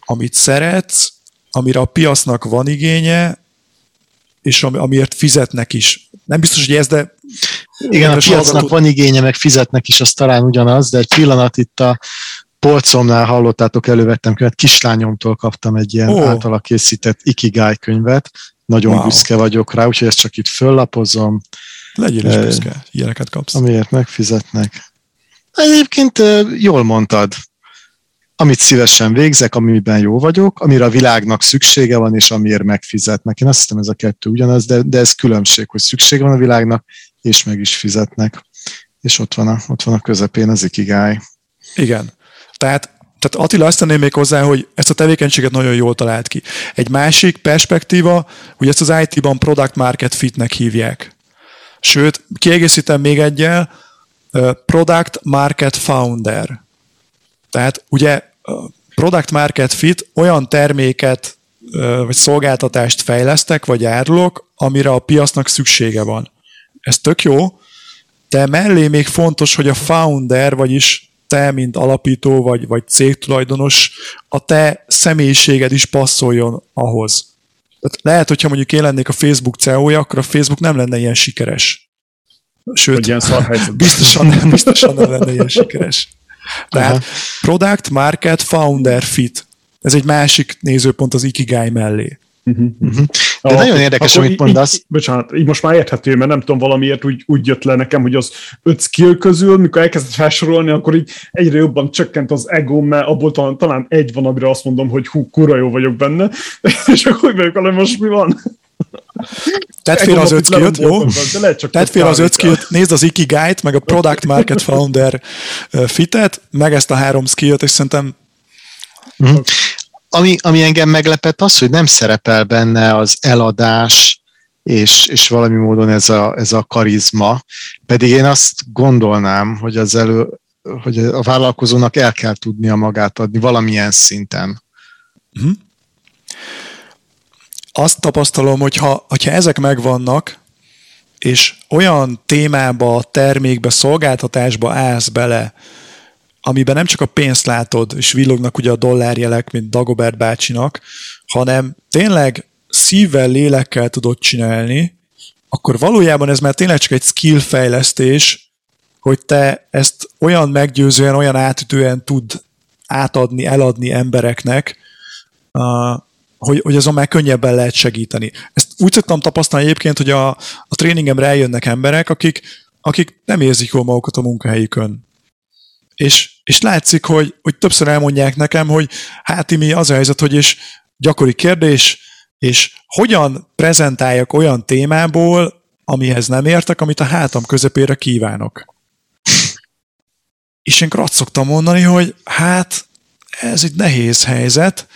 amit szeretsz, amire a piacnak van igénye, és ami, amiért fizetnek is. Nem biztos, hogy ez, de... Igen, a piacnak hallgató... van igénye, meg fizetnek is, az talán ugyanaz, de egy pillanat itt a polcomnál hallottátok, elővettem könyvet, kislányomtól kaptam egy ilyen oh. általa készített Ikigai könyvet, nagyon wow. büszke vagyok rá, úgyhogy ezt csak itt föllapozom. Legyél is büszke, ilyeneket kapsz. Amiért megfizetnek. Egyébként jól mondtad, amit szívesen végzek, amiben jó vagyok, amire a világnak szüksége van, és amiért megfizetnek. Én azt hiszem, ez a kettő ugyanaz, de, de ez különbség, hogy szüksége van a világnak, és meg is fizetnek. És ott van a, ott van a közepén az ikigáj. Igen. Tehát tehát Attila azt tenném még hozzá, hogy ezt a tevékenységet nagyon jól talált ki. Egy másik perspektíva, hogy ezt az IT-ban product market fitnek hívják. Sőt, kiegészítem még egyel, product market founder. Tehát ugye product market fit olyan terméket vagy szolgáltatást fejlesztek, vagy árulok, amire a piacnak szüksége van. Ez tök jó, de mellé még fontos, hogy a founder, vagyis te, mint alapító vagy, vagy cégtulajdonos, a te személyiséged is passzoljon ahhoz. Tehát lehet, hogyha mondjuk én lennék a Facebook CEO-ja, akkor a Facebook nem lenne ilyen sikeres. Sőt, ilyen biztosan, nem, biztosan nem lenne ilyen sikeres. Tehát Aha. product, market, founder, fit. Ez egy másik nézőpont az Ikigai mellé. Uh-huh. Uh-huh. De nagyon érdekes, amit mondasz. Így, bocsánat, így most már érthető, mert nem tudom, valamiért úgy, úgy jött le nekem, hogy az öt skill közül, mikor elkezdett felsorolni, akkor így egyre jobban csökkent az ego, mert abból talán, talán egy van, amire azt mondom, hogy hú, kura jó vagyok benne, [laughs] és akkor hogy vagyok, hogy most mi van? Tedd fél az öt skillt, jó? Tedd fél az öt skillt, nézd az Ikigai-t, meg a Product Market Founder fitet, meg ezt a három skillt, és szerintem Mm-hmm ami, ami engem meglepett az, hogy nem szerepel benne az eladás, és, és valami módon ez a, ez a karizma, pedig én azt gondolnám, hogy az elő, hogy a vállalkozónak el kell tudnia magát adni valamilyen szinten. Mm. Azt tapasztalom, hogy ha, hogyha ezek megvannak, és olyan témába, termékbe, szolgáltatásba állsz bele, amiben nem csak a pénzt látod, és villognak ugye a dollárjelek, mint Dagobert bácsinak, hanem tényleg szívvel, lélekkel tudod csinálni, akkor valójában ez már tényleg csak egy skill fejlesztés, hogy te ezt olyan meggyőzően, olyan átütően tud átadni, eladni embereknek, hogy, hogy azon már könnyebben lehet segíteni. Ezt úgy szoktam tapasztalni egyébként, hogy a, a tréningemre eljönnek emberek, akik, akik nem érzik jól magukat a munkahelyükön. És és látszik, hogy, hogy többször elmondják nekem, hogy hát mi az a helyzet, hogy és gyakori kérdés, és hogyan prezentáljak olyan témából, amihez nem értek, amit a hátam közepére kívánok. És én azt szoktam mondani, hogy hát ez egy nehéz helyzet,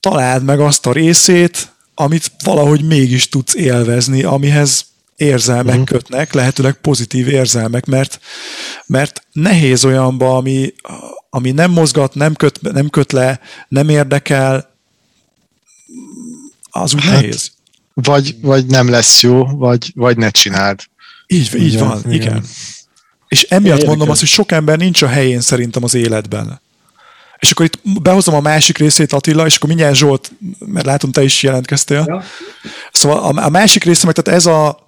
találd meg azt a részét, amit valahogy mégis tudsz élvezni, amihez érzelmek uh-huh. kötnek, lehetőleg pozitív érzelmek, mert, mert nehéz olyanba, ami, ami nem mozgat, nem köt, nem köt le, nem érdekel, az úgy hát, nehéz. Vagy, vagy nem lesz jó, vagy, vagy ne csináld. Így, így igen, van, igen. igen. És emiatt mondom azt, hogy sok ember nincs a helyén szerintem az életben. És akkor itt behozom a másik részét, Attila, és akkor mindjárt Zsolt, mert látom, te is jelentkeztél. Ja. Szóval a, a másik része, meg tehát ez a,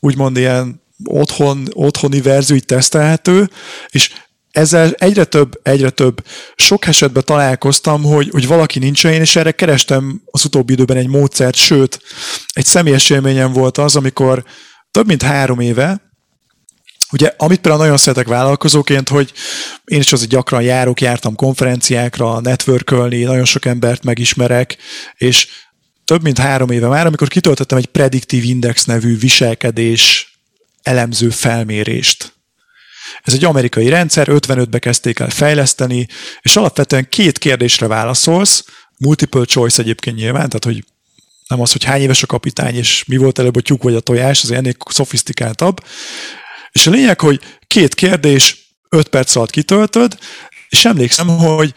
úgymond ilyen otthon, otthoni verzió tesztelhető, és ezzel egyre több, egyre több. Sok esetben találkoztam, hogy, hogy valaki nincs én, és erre kerestem az utóbbi időben egy módszert, sőt, egy személyes élményem volt az, amikor több mint három éve, Ugye, amit például nagyon szeretek vállalkozóként, hogy én is azért gyakran járok, jártam konferenciákra, networkölni, nagyon sok embert megismerek, és több mint három éve már, amikor kitöltöttem egy Predictive Index nevű viselkedés elemző felmérést. Ez egy amerikai rendszer, 55-be kezdték el fejleszteni, és alapvetően két kérdésre válaszolsz, multiple choice egyébként nyilván, tehát hogy nem az, hogy hány éves a kapitány, és mi volt előbb a tyúk vagy a tojás, az ennél szofisztikáltabb. És a lényeg, hogy két kérdés, öt perc alatt kitöltöd, és emlékszem, hogy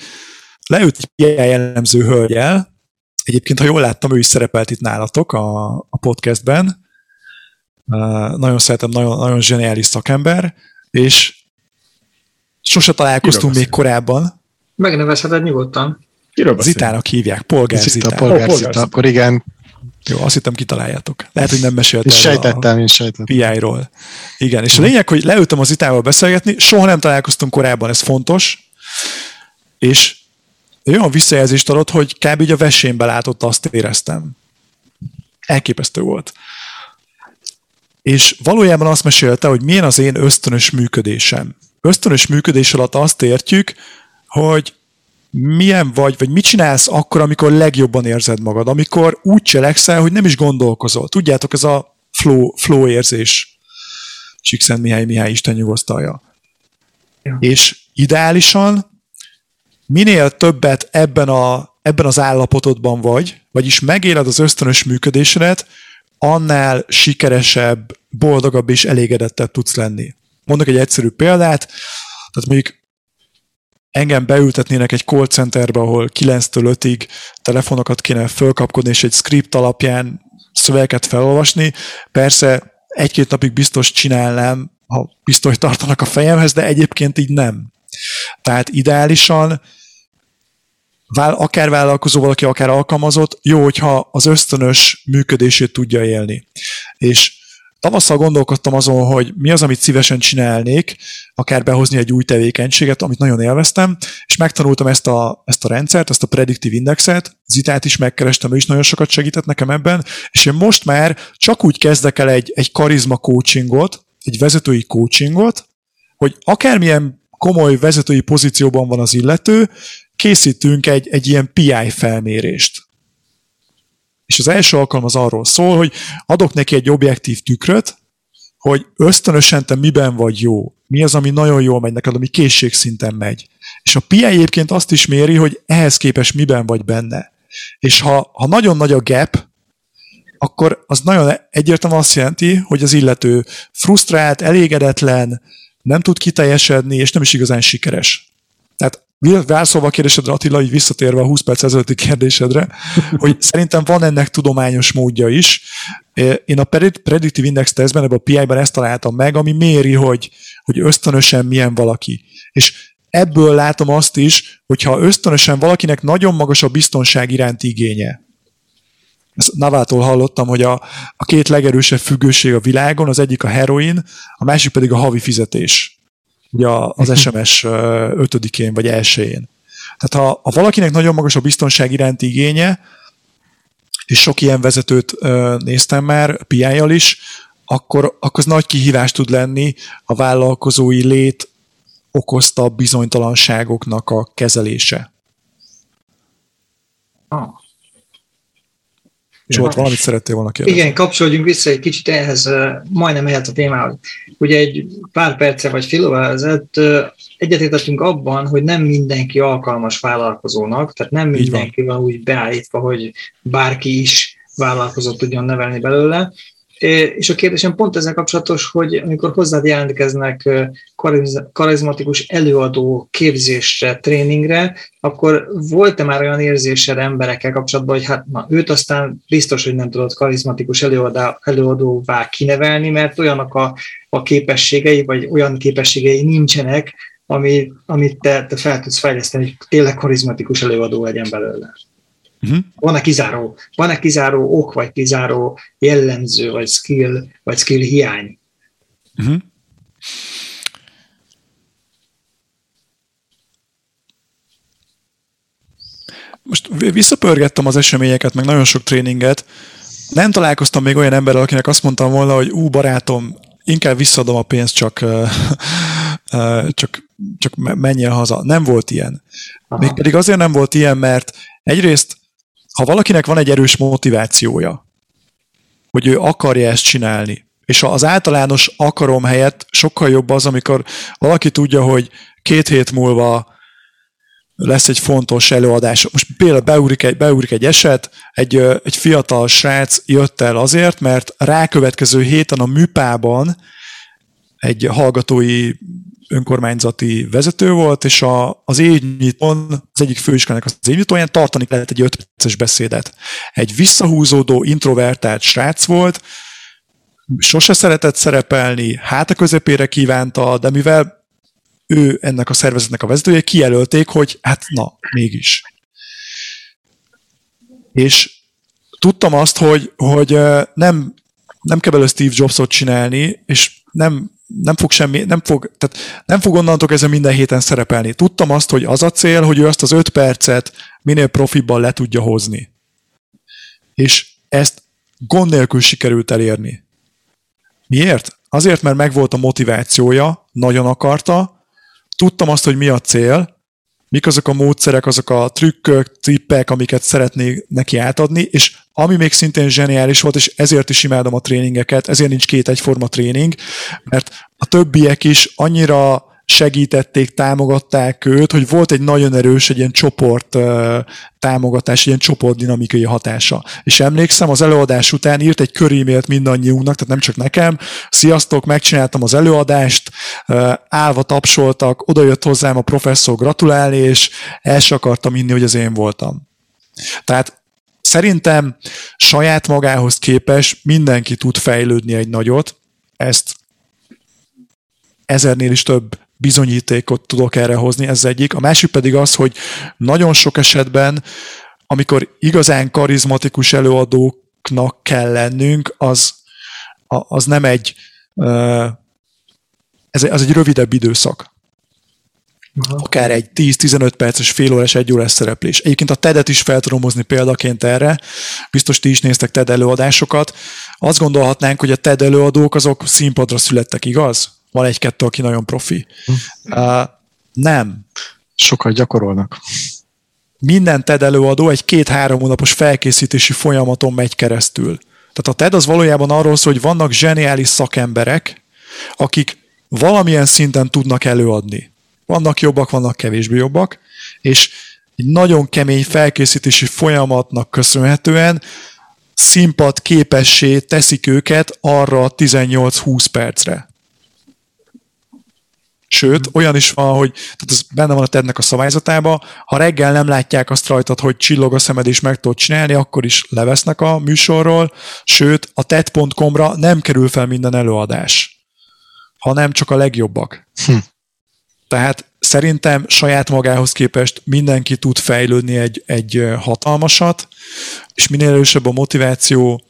leült egy PI elemző hölgyel, Egyébként, ha jól láttam, ő is szerepelt itt nálatok a, a podcastben. Uh, nagyon szeretem, nagyon, nagyon zseniális szakember, és sose találkoztunk még korábban. Megnevezheted nyugodtan. Zitának hívják, polgár Zita. Zita, polgár oh, Zita. Akkor igen. Jó, azt hittem kitaláljátok. Lehet, hogy nem meséltem. Sejtettem, én sejtettem. PI-ról. Igen, és a lényeg, hogy leültem az Zitával beszélgetni, soha nem találkoztunk korábban, ez fontos, és olyan visszajelzést adott, hogy kb. így a vesénbe látott, azt éreztem. Elképesztő volt. És valójában azt mesélte, hogy milyen az én ösztönös működésem. Ösztönös működés alatt azt értjük, hogy milyen vagy, vagy mit csinálsz akkor, amikor legjobban érzed magad, amikor úgy cselekszel, hogy nem is gondolkozol. Tudjátok, ez a flow, flow érzés. Csíkszent Mihály Mihály Isten nyugosztalja. Ja. És ideálisan minél többet ebben, a, ebben az állapotodban vagy, vagyis megéled az ösztönös működésedet, annál sikeresebb, boldogabb és elégedettebb tudsz lenni. Mondok egy egyszerű példát, tehát mondjuk engem beültetnének egy call centerbe, ahol 9-től 5-ig telefonokat kéne fölkapkodni, és egy script alapján szövegeket felolvasni. Persze egy-két napig biztos csinálnám, ha biztos tartanak a fejemhez, de egyébként így nem. Tehát ideálisan akár vállalkozó valaki, akár alkalmazott, jó, hogyha az ösztönös működését tudja élni. És tavasszal gondolkodtam azon, hogy mi az, amit szívesen csinálnék, akár behozni egy új tevékenységet, amit nagyon élveztem, és megtanultam ezt a, ezt a rendszert, ezt a predictive indexet, Zitát is megkerestem, ő is nagyon sokat segített nekem ebben, és én most már csak úgy kezdek el egy, egy karizma coachingot, egy vezetői coachingot, hogy akármilyen komoly vezetői pozícióban van az illető, készítünk egy, egy ilyen PI felmérést. És az első alkalom az arról szól, hogy adok neki egy objektív tükröt, hogy ösztönösen te miben vagy jó, mi az, ami nagyon jól megy neked, ami készségszinten megy. És a PI egyébként azt is méri, hogy ehhez képest miben vagy benne. És ha, ha nagyon nagy a gap, akkor az nagyon egyértelműen azt jelenti, hogy az illető frusztrált, elégedetlen, nem tud kiteljesedni, és nem is igazán sikeres. Tehát válaszolva a kérdésedre, Attila, így visszatérve a 20 perc ezelőtti kérdésedre, hogy szerintem van ennek tudományos módja is. Én a Predictive Index tesztben, ebben a PI-ben ezt találtam meg, ami méri, hogy, hogy ösztönösen milyen valaki. És ebből látom azt is, hogyha ösztönösen valakinek nagyon magas a biztonság iránti igénye, ezt Navától hallottam, hogy a, a két legerősebb függőség a világon, az egyik a heroin, a másik pedig a havi fizetés. Ugye az SMS ötödikén vagy elsőjén. Tehát ha, ha valakinek nagyon magas a biztonság iránti igénye, és sok ilyen vezetőt néztem már, PI-jal is, akkor, akkor az nagy kihívás tud lenni a vállalkozói lét okozta bizonytalanságoknak a kezelése. Ah. Zsolt, valamit szerettél volna kérdezni? Igen, kapcsolódjunk vissza egy kicsit ehhez, majdnem ehhez a témához. Ugye egy pár perce vagy fél óra ezelőtt egyetértettünk abban, hogy nem mindenki alkalmas vállalkozónak, tehát nem mindenki van. van úgy beállítva, hogy bárki is vállalkozót tudjon nevelni belőle, és a kérdésem pont ezzel kapcsolatos, hogy amikor hozzád jelentkeznek karizmatikus előadó képzésre, tréningre, akkor volt-e már olyan érzésed emberekkel kapcsolatban, hogy hát na, őt aztán biztos, hogy nem tudod karizmatikus előadá, előadóvá kinevelni, mert olyanok a, a képességei, vagy olyan képességei nincsenek, ami, amit te, te fel tudsz fejleszteni, hogy tényleg karizmatikus előadó legyen belőle. Uh-huh. Van-e kizáró, van-e kizáró ok, vagy kizáró jellemző, vagy skill, vagy skill hiány? Uh-huh. Most visszapörgettem az eseményeket, meg nagyon sok tréninget. Nem találkoztam még olyan emberrel, akinek azt mondtam volna, hogy ú, barátom, inkább visszaadom a pénzt, csak, csak, csak menjen haza. Nem volt ilyen. Aha. Mégpedig azért nem volt ilyen, mert egyrészt ha valakinek van egy erős motivációja, hogy ő akarja ezt csinálni, és az általános akarom helyett sokkal jobb az, amikor valaki tudja, hogy két hét múlva lesz egy fontos előadás. Most például beugrik egy, beugrik egy eset, egy, egy fiatal srác jött el azért, mert rákövetkező héten a műpában egy hallgatói önkormányzati vezető volt, és a, az évnyitón, az egyik főiskolának az évnyitóján tartani kellett egy öt perces beszédet. Egy visszahúzódó, introvertált srác volt, sose szeretett szerepelni, hát a közepére kívánta, de mivel ő ennek a szervezetnek a vezetője, kijelölték, hogy hát na, mégis. És tudtam azt, hogy, hogy nem, nem kell belőle Steve Jobsot csinálni, és nem nem fog semmi, nem fog, tehát nem fog onnantól kezdve minden héten szerepelni. Tudtam azt, hogy az a cél, hogy ő azt az öt percet minél profibban le tudja hozni. És ezt gond nélkül sikerült elérni. Miért? Azért, mert megvolt a motivációja, nagyon akarta, tudtam azt, hogy mi a cél, mik azok a módszerek, azok a trükkök, tippek, amiket szeretnék neki átadni, és ami még szintén zseniális volt, és ezért is imádom a tréningeket, ezért nincs két egyforma tréning, mert a többiek is annyira segítették, támogatták őt, hogy volt egy nagyon erős, egy ilyen csoport támogatás, egy ilyen csoport dinamikai hatása. És emlékszem, az előadás után írt egy körímélt mindannyiunknak, tehát nem csak nekem, sziasztok, megcsináltam az előadást, állva tapsoltak, odajött hozzám a professzor gratulálni, és el se akartam inni, hogy az én voltam. Tehát szerintem saját magához képes mindenki tud fejlődni egy nagyot, ezt ezernél is több bizonyítékot tudok erre hozni, ez egyik. A másik pedig az, hogy nagyon sok esetben, amikor igazán karizmatikus előadóknak kell lennünk, az, az nem egy, ez, az egy rövidebb időszak. Aha. Akár egy 10-15 perces, fél órás, egy órás szereplés. Egyébként a TED-et is fel tudom hozni példaként erre. Biztos ti is néztek TED előadásokat. Azt gondolhatnánk, hogy a TED előadók azok színpadra születtek, igaz? van egy-kettő, aki nagyon profi. Uh, nem. Sokat gyakorolnak. Minden TED előadó egy két-három hónapos felkészítési folyamaton megy keresztül. Tehát a TED az valójában arról szól, hogy vannak zseniális szakemberek, akik valamilyen szinten tudnak előadni. Vannak jobbak, vannak kevésbé jobbak, és egy nagyon kemény felkészítési folyamatnak köszönhetően színpad képessé teszik őket arra 18-20 percre. Sőt, olyan is van, hogy tehát ez benne van a tednek a szabályzatába, ha reggel nem látják azt rajtad, hogy csillog a szemed és meg tudod csinálni, akkor is levesznek a műsorról, sőt, a ted.com-ra nem kerül fel minden előadás, hanem csak a legjobbak. Hm. Tehát szerintem saját magához képest mindenki tud fejlődni egy, egy hatalmasat, és minél erősebb a motiváció,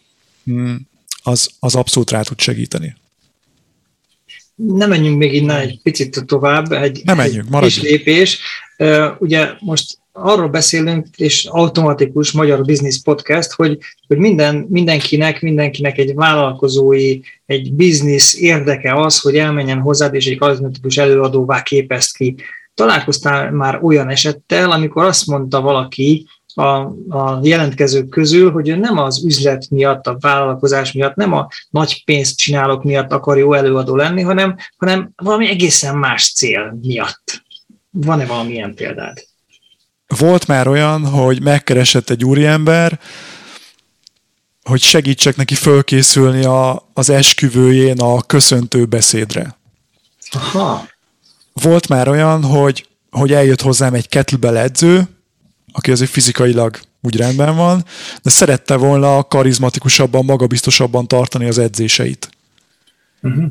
hm, az, az abszolút rá tud segíteni nem menjünk még innen egy picit tovább, egy, nem menjünk, egy lépés. Ugye most arról beszélünk, és automatikus magyar business podcast, hogy, hogy minden, mindenkinek, mindenkinek egy vállalkozói, egy business érdeke az, hogy elmenjen hozzád, és egy karizmatikus előadóvá képezt ki. Találkoztál már olyan esettel, amikor azt mondta valaki, a, a jelentkezők közül, hogy ő nem az üzlet miatt, a vállalkozás miatt, nem a nagy pénzt csinálok miatt akar jó előadó lenni, hanem, hanem valami egészen más cél miatt. Van-e valamilyen példád? Volt már olyan, hogy megkeresett egy úriember, hogy segítsek neki fölkészülni a, az esküvőjén a köszöntő beszédre. Aha. Volt már olyan, hogy, hogy eljött hozzám egy kettlebell edző, aki azért fizikailag úgy rendben van, de szerette volna karizmatikusabban, magabiztosabban tartani az edzéseit. Uh-huh.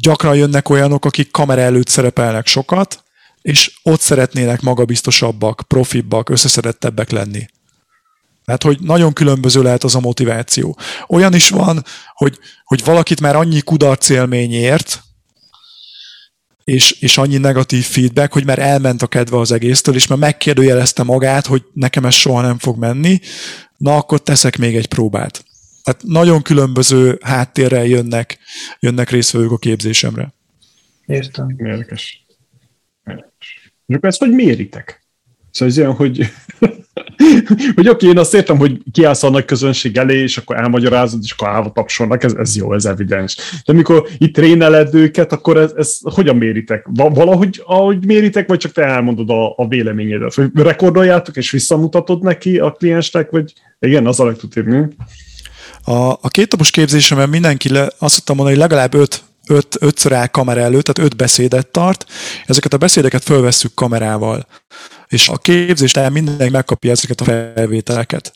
Gyakran jönnek olyanok, akik kamera előtt szerepelnek sokat, és ott szeretnének magabiztosabbak, profibbak, összeszedettebbek lenni. Tehát, hogy nagyon különböző lehet az a motiváció. Olyan is van, hogy, hogy valakit már annyi kudarc élmény ért, és, és annyi negatív feedback, hogy már elment a kedve az egésztől, és már megkérdőjelezte magát, hogy nekem ez soha nem fog menni, na akkor teszek még egy próbát. Tehát nagyon különböző háttérrel jönnek, jönnek részvevők a képzésemre. Értem. Érdekes. És akkor ezt hogy méritek? Szóval ez olyan, hogy [laughs] hogy oké, okay, én azt értem, hogy kiállsz a nagy közönség elé, és akkor elmagyarázod, és akkor állva tapsolnak, ez, ez jó, ez evidens. De amikor itt tréneled őket, akkor ez, ez hogyan méritek? Valahogy ahogy méritek, vagy csak te elmondod a, a véleményedet? Vagy rekordoljátok, és visszamutatod neki a kliensnek, vagy igen, az a legtud írni. A, a két napos képzésemben mindenki le, azt tudtam mondani, hogy legalább öt öt, ötször áll kamera előtt, tehát öt beszédet tart. Ezeket a beszédeket fölvesszük kamerával. És a képzés után mindenki megkapja ezeket a felvételeket.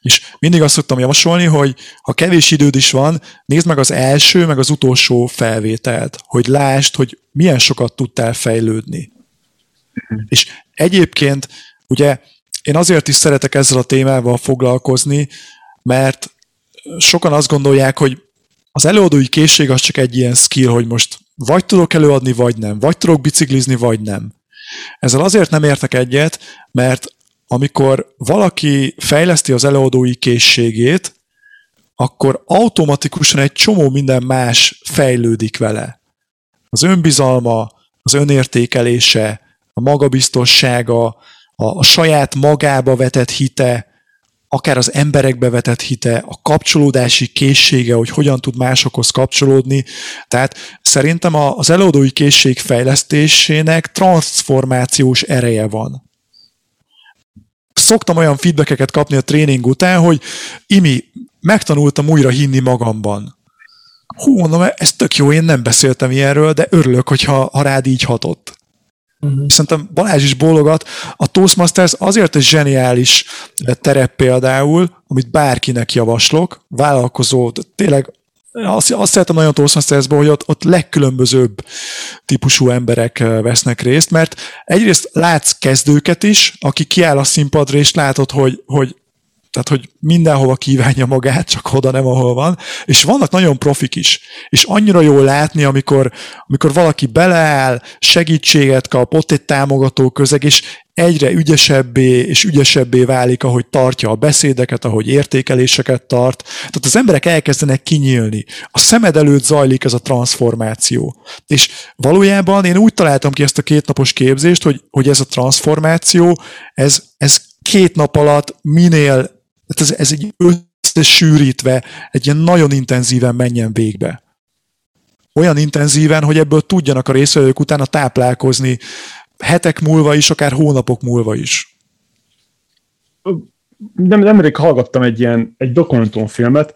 És mindig azt szoktam javasolni, hogy ha kevés időd is van, nézd meg az első, meg az utolsó felvételt, hogy lásd, hogy milyen sokat tudtál fejlődni. Mm. És egyébként, ugye én azért is szeretek ezzel a témával foglalkozni, mert sokan azt gondolják, hogy az előadói készség az csak egy ilyen skill, hogy most vagy tudok előadni, vagy nem, vagy tudok biciklizni, vagy nem. Ezzel azért nem értek egyet, mert amikor valaki fejleszti az előadói készségét, akkor automatikusan egy csomó minden más fejlődik vele. Az önbizalma, az önértékelése, a magabiztossága, a, a saját magába vetett hite, akár az emberekbe vetett hite, a kapcsolódási készsége, hogy hogyan tud másokhoz kapcsolódni. Tehát szerintem az előadói készség fejlesztésének transformációs ereje van. Szoktam olyan feedbackeket kapni a tréning után, hogy Imi, megtanultam újra hinni magamban. Hú, mondom, ez tök jó, én nem beszéltem ilyenről, de örülök, hogyha ha rád így hatott. Uh-huh. Szerintem Balázs is bólogat. A Toastmasters azért egy zseniális terep például, amit bárkinek javaslok, vállalkozó, tényleg azt, azt szeretem nagyon Toastmastersben, hogy ott, ott legkülönbözőbb típusú emberek vesznek részt, mert egyrészt látsz kezdőket is, aki kiáll a színpadra, és látod, hogy, hogy tehát, hogy mindenhova kívánja magát, csak oda nem, ahol van. És vannak nagyon profik is. És annyira jól látni, amikor, amikor valaki beleáll, segítséget kap, ott egy támogató közeg, és egyre ügyesebbé és ügyesebbé válik, ahogy tartja a beszédeket, ahogy értékeléseket tart. Tehát az emberek elkezdenek kinyílni. A szemed előtt zajlik ez a transformáció. És valójában én úgy találtam ki ezt a kétnapos képzést, hogy, hogy ez a transformáció, ez, ez két nap alatt minél ez, ez egy összesűrítve, egy ilyen nagyon intenzíven menjen végbe. Olyan intenzíven, hogy ebből tudjanak a részvevők utána táplálkozni hetek múlva is, akár hónapok múlva is. Nem, nemrég hallgattam egy ilyen egy dokumentumfilmet,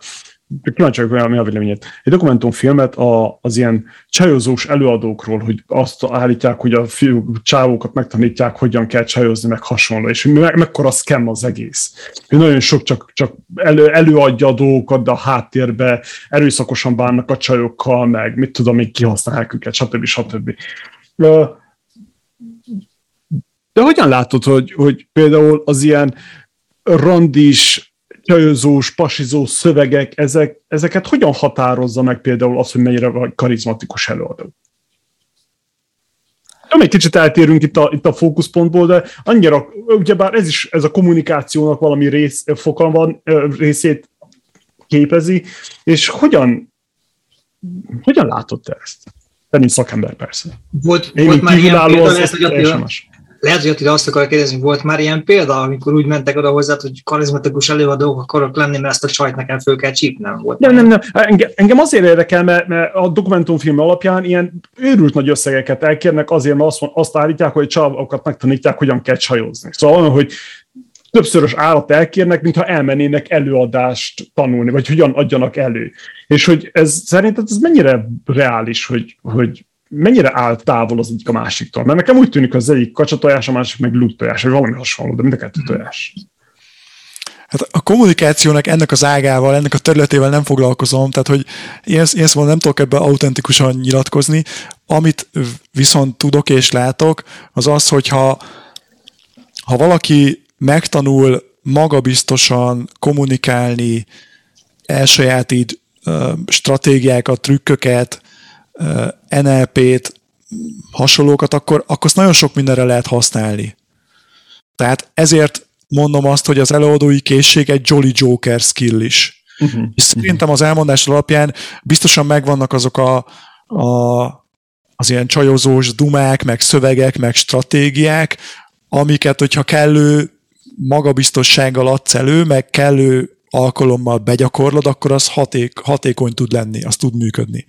kíváncsi vagyok, mi a véleményed. Egy dokumentumfilmet a, az ilyen csajozós előadókról, hogy azt állítják, hogy a fiú csávókat megtanítják, hogyan kell csajozni, meg hasonló, és me, mekkora scam az egész. Hogy nagyon sok csak, csak elő, előadja a dolgokat, de a háttérbe erőszakosan bánnak a csajokkal, meg mit tudom, még kihasználják őket, stb. stb. De hogyan látod, hogy, hogy például az ilyen randis csajozós, pasizó szövegek, ezek, ezeket hogyan határozza meg például az, hogy mennyire vagy karizmatikus előadó? Nem egy kicsit eltérünk itt a, itt a fókuszpontból, de annyira, ugyebár ez is ez a kommunikációnak valami rész, foka van, részét képezi, és hogyan, hogyan látod te ezt? Te, mint szakember persze. Volt, Én volt már ilyen példa, ezt, hogy lehet, hogy Attila azt akarja kérdezni, volt már ilyen példa, amikor úgy mentek oda hozzá, hogy karizmatikus előadók akarok lenni, mert ezt a csajt nekem föl kell csípnem. Volt nem, nem, nem. Engem, engem azért érdekel, mert, mert a dokumentumfilm alapján ilyen őrült nagy összegeket elkérnek azért, mert azt, azt állítják, hogy csavokat megtanítják, hogyan kell csajozni. Szóval olyan, hogy többszörös állat elkérnek, mintha elmennének előadást tanulni, vagy hogyan adjanak elő. És hogy ez szerinted ez mennyire reális, hogy, hogy mennyire áll távol az egyik a másiktól. Mert nekem úgy tűnik, hogy az egyik kacsatojás, a másik meg tojás, vagy valami hasonló, de mind a kettő tojás. Hát a kommunikációnak ennek az ágával, ennek a területével nem foglalkozom, tehát hogy én, én szóval nem tudok ebben autentikusan nyilatkozni. Amit viszont tudok és látok, az az, hogyha ha valaki megtanul magabiztosan kommunikálni, elsajátít stratégiákat, trükköket, NLP-t, hasonlókat, akkor, akkor azt nagyon sok mindenre lehet használni. Tehát ezért mondom azt, hogy az előadói készség egy Jolly Joker skill is. Uh-huh. És szerintem az elmondás alapján biztosan megvannak azok a, a, az ilyen csajozós dumák, meg szövegek, meg stratégiák, amiket, hogyha kellő magabiztossággal adsz elő, meg kellő alkalommal begyakorlod, akkor az haték, hatékony tud lenni, az tud működni.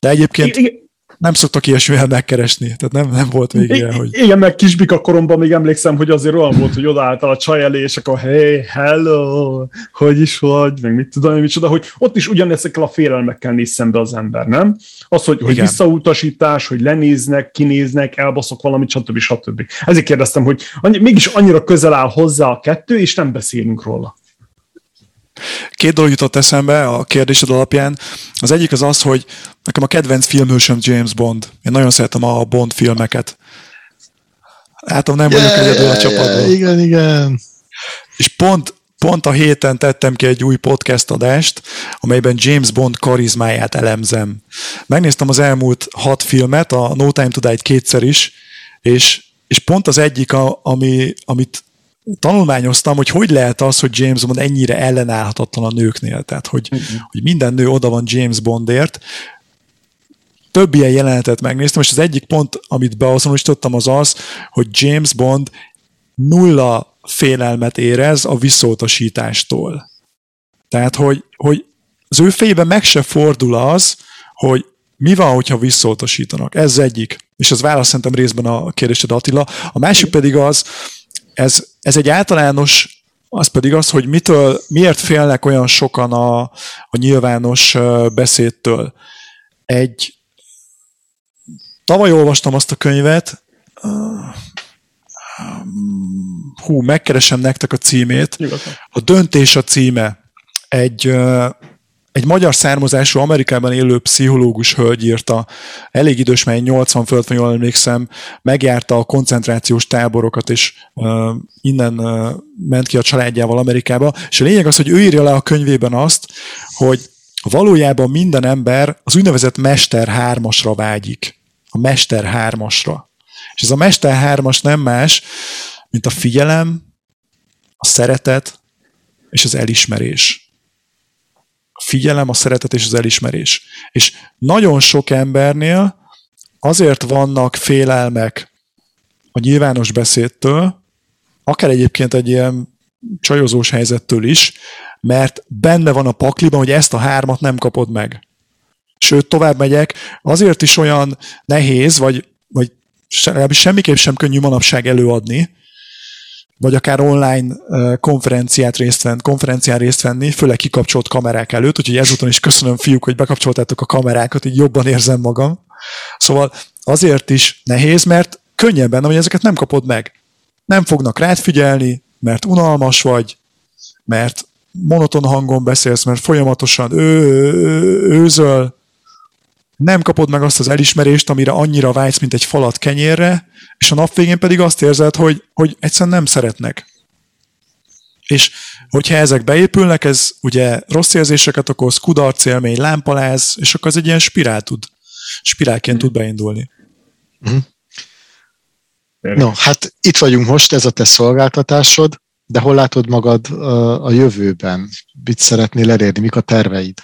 De egyébként igen, nem szoktak ilyesmivel megkeresni, tehát nem, nem volt még ilyen, hogy... Igen, meg kisbika koromban még emlékszem, hogy azért olyan volt, hogy odaálltál a csaj elé, és akkor hey, hello, hogy is vagy, meg mit tudom, micsoda, hogy ott is ugyanezekkel a félelmekkel néz szembe az ember, nem? Az, hogy, hogy visszautasítás, hogy lenéznek, kinéznek, elbaszok valamit, stb. stb. Ezért kérdeztem, hogy annyi, mégis annyira közel áll hozzá a kettő, és nem beszélünk róla. Két dolog jutott eszembe a kérdésed alapján. Az egyik az az, hogy nekem a kedvenc filmhősöm James Bond. Én nagyon szeretem a Bond filmeket. Látom, nem vagyok yeah, egyedül a csapatban. Igen, igen. És pont, pont a héten tettem ki egy új podcast adást, amelyben James Bond karizmáját elemzem. Megnéztem az elmúlt hat filmet, a No Time to Die-t kétszer is, és, és pont az egyik, a, ami, amit tanulmányoztam, hogy hogy lehet az, hogy James Bond ennyire ellenállhatatlan a nőknél. Tehát, hogy, uh-huh. hogy minden nő oda van James Bondért. Több ilyen jelenetet megnéztem, és az egyik pont, amit beazonosítottam, az az, hogy James Bond nulla félelmet érez a visszautasítástól. Tehát, hogy, hogy az ő fejében meg se fordul az, hogy mi van, hogyha visszautasítanak. Ez egyik. És az válasz szerintem részben a kérdésed Attila. A másik pedig az, ez, ez egy általános, az pedig az, hogy mitől, miért félnek olyan sokan a, a nyilvános beszédtől. Egy, tavaly olvastam azt a könyvet, hú, megkeresem nektek a címét. A döntés a címe. Egy, egy magyar származású Amerikában élő pszichológus hölgy írta, elég idős, mert 80 fölött, jól emlékszem, megjárta a koncentrációs táborokat, és uh, innen uh, ment ki a családjával Amerikába, és a lényeg az, hogy ő írja le a könyvében azt, hogy valójában minden ember az úgynevezett Mester hármasra vágyik. A Mester hármasra. És ez a Mester hármas nem más, mint a figyelem, a szeretet és az elismerés a figyelem, a szeretet és az elismerés. És nagyon sok embernél azért vannak félelmek a nyilvános beszédtől, akár egyébként egy ilyen csajozós helyzettől is, mert benne van a pakliban, hogy ezt a hármat nem kapod meg. Sőt, tovább megyek, azért is olyan nehéz, vagy, vagy semmiképp sem könnyű manapság előadni, vagy akár online konferenciát részt venni, konferencián részt venni, főleg kikapcsolt kamerák előtt, úgyhogy ezúton is köszönöm fiúk, hogy bekapcsoltátok a kamerákat, így jobban érzem magam. Szóval azért is nehéz, mert könnyen benne, hogy ezeket nem kapod meg. Nem fognak rád figyelni, mert unalmas vagy, mert monoton hangon beszélsz, mert folyamatosan ő, ő, őzöl, nem kapod meg azt az elismerést, amire annyira vágysz, mint egy falat kenyérre, és a nap végén pedig azt érzed, hogy, hogy egyszerűen nem szeretnek. És hogyha ezek beépülnek, ez ugye rossz érzéseket okoz, kudarc élmény, lámpaláz, és akkor az egy ilyen spirál tud, spirálként tud beindulni. Uh-huh. No, hát itt vagyunk most, ez a te szolgáltatásod, de hol látod magad a jövőben? Mit szeretnél elérni? Mik a terveid?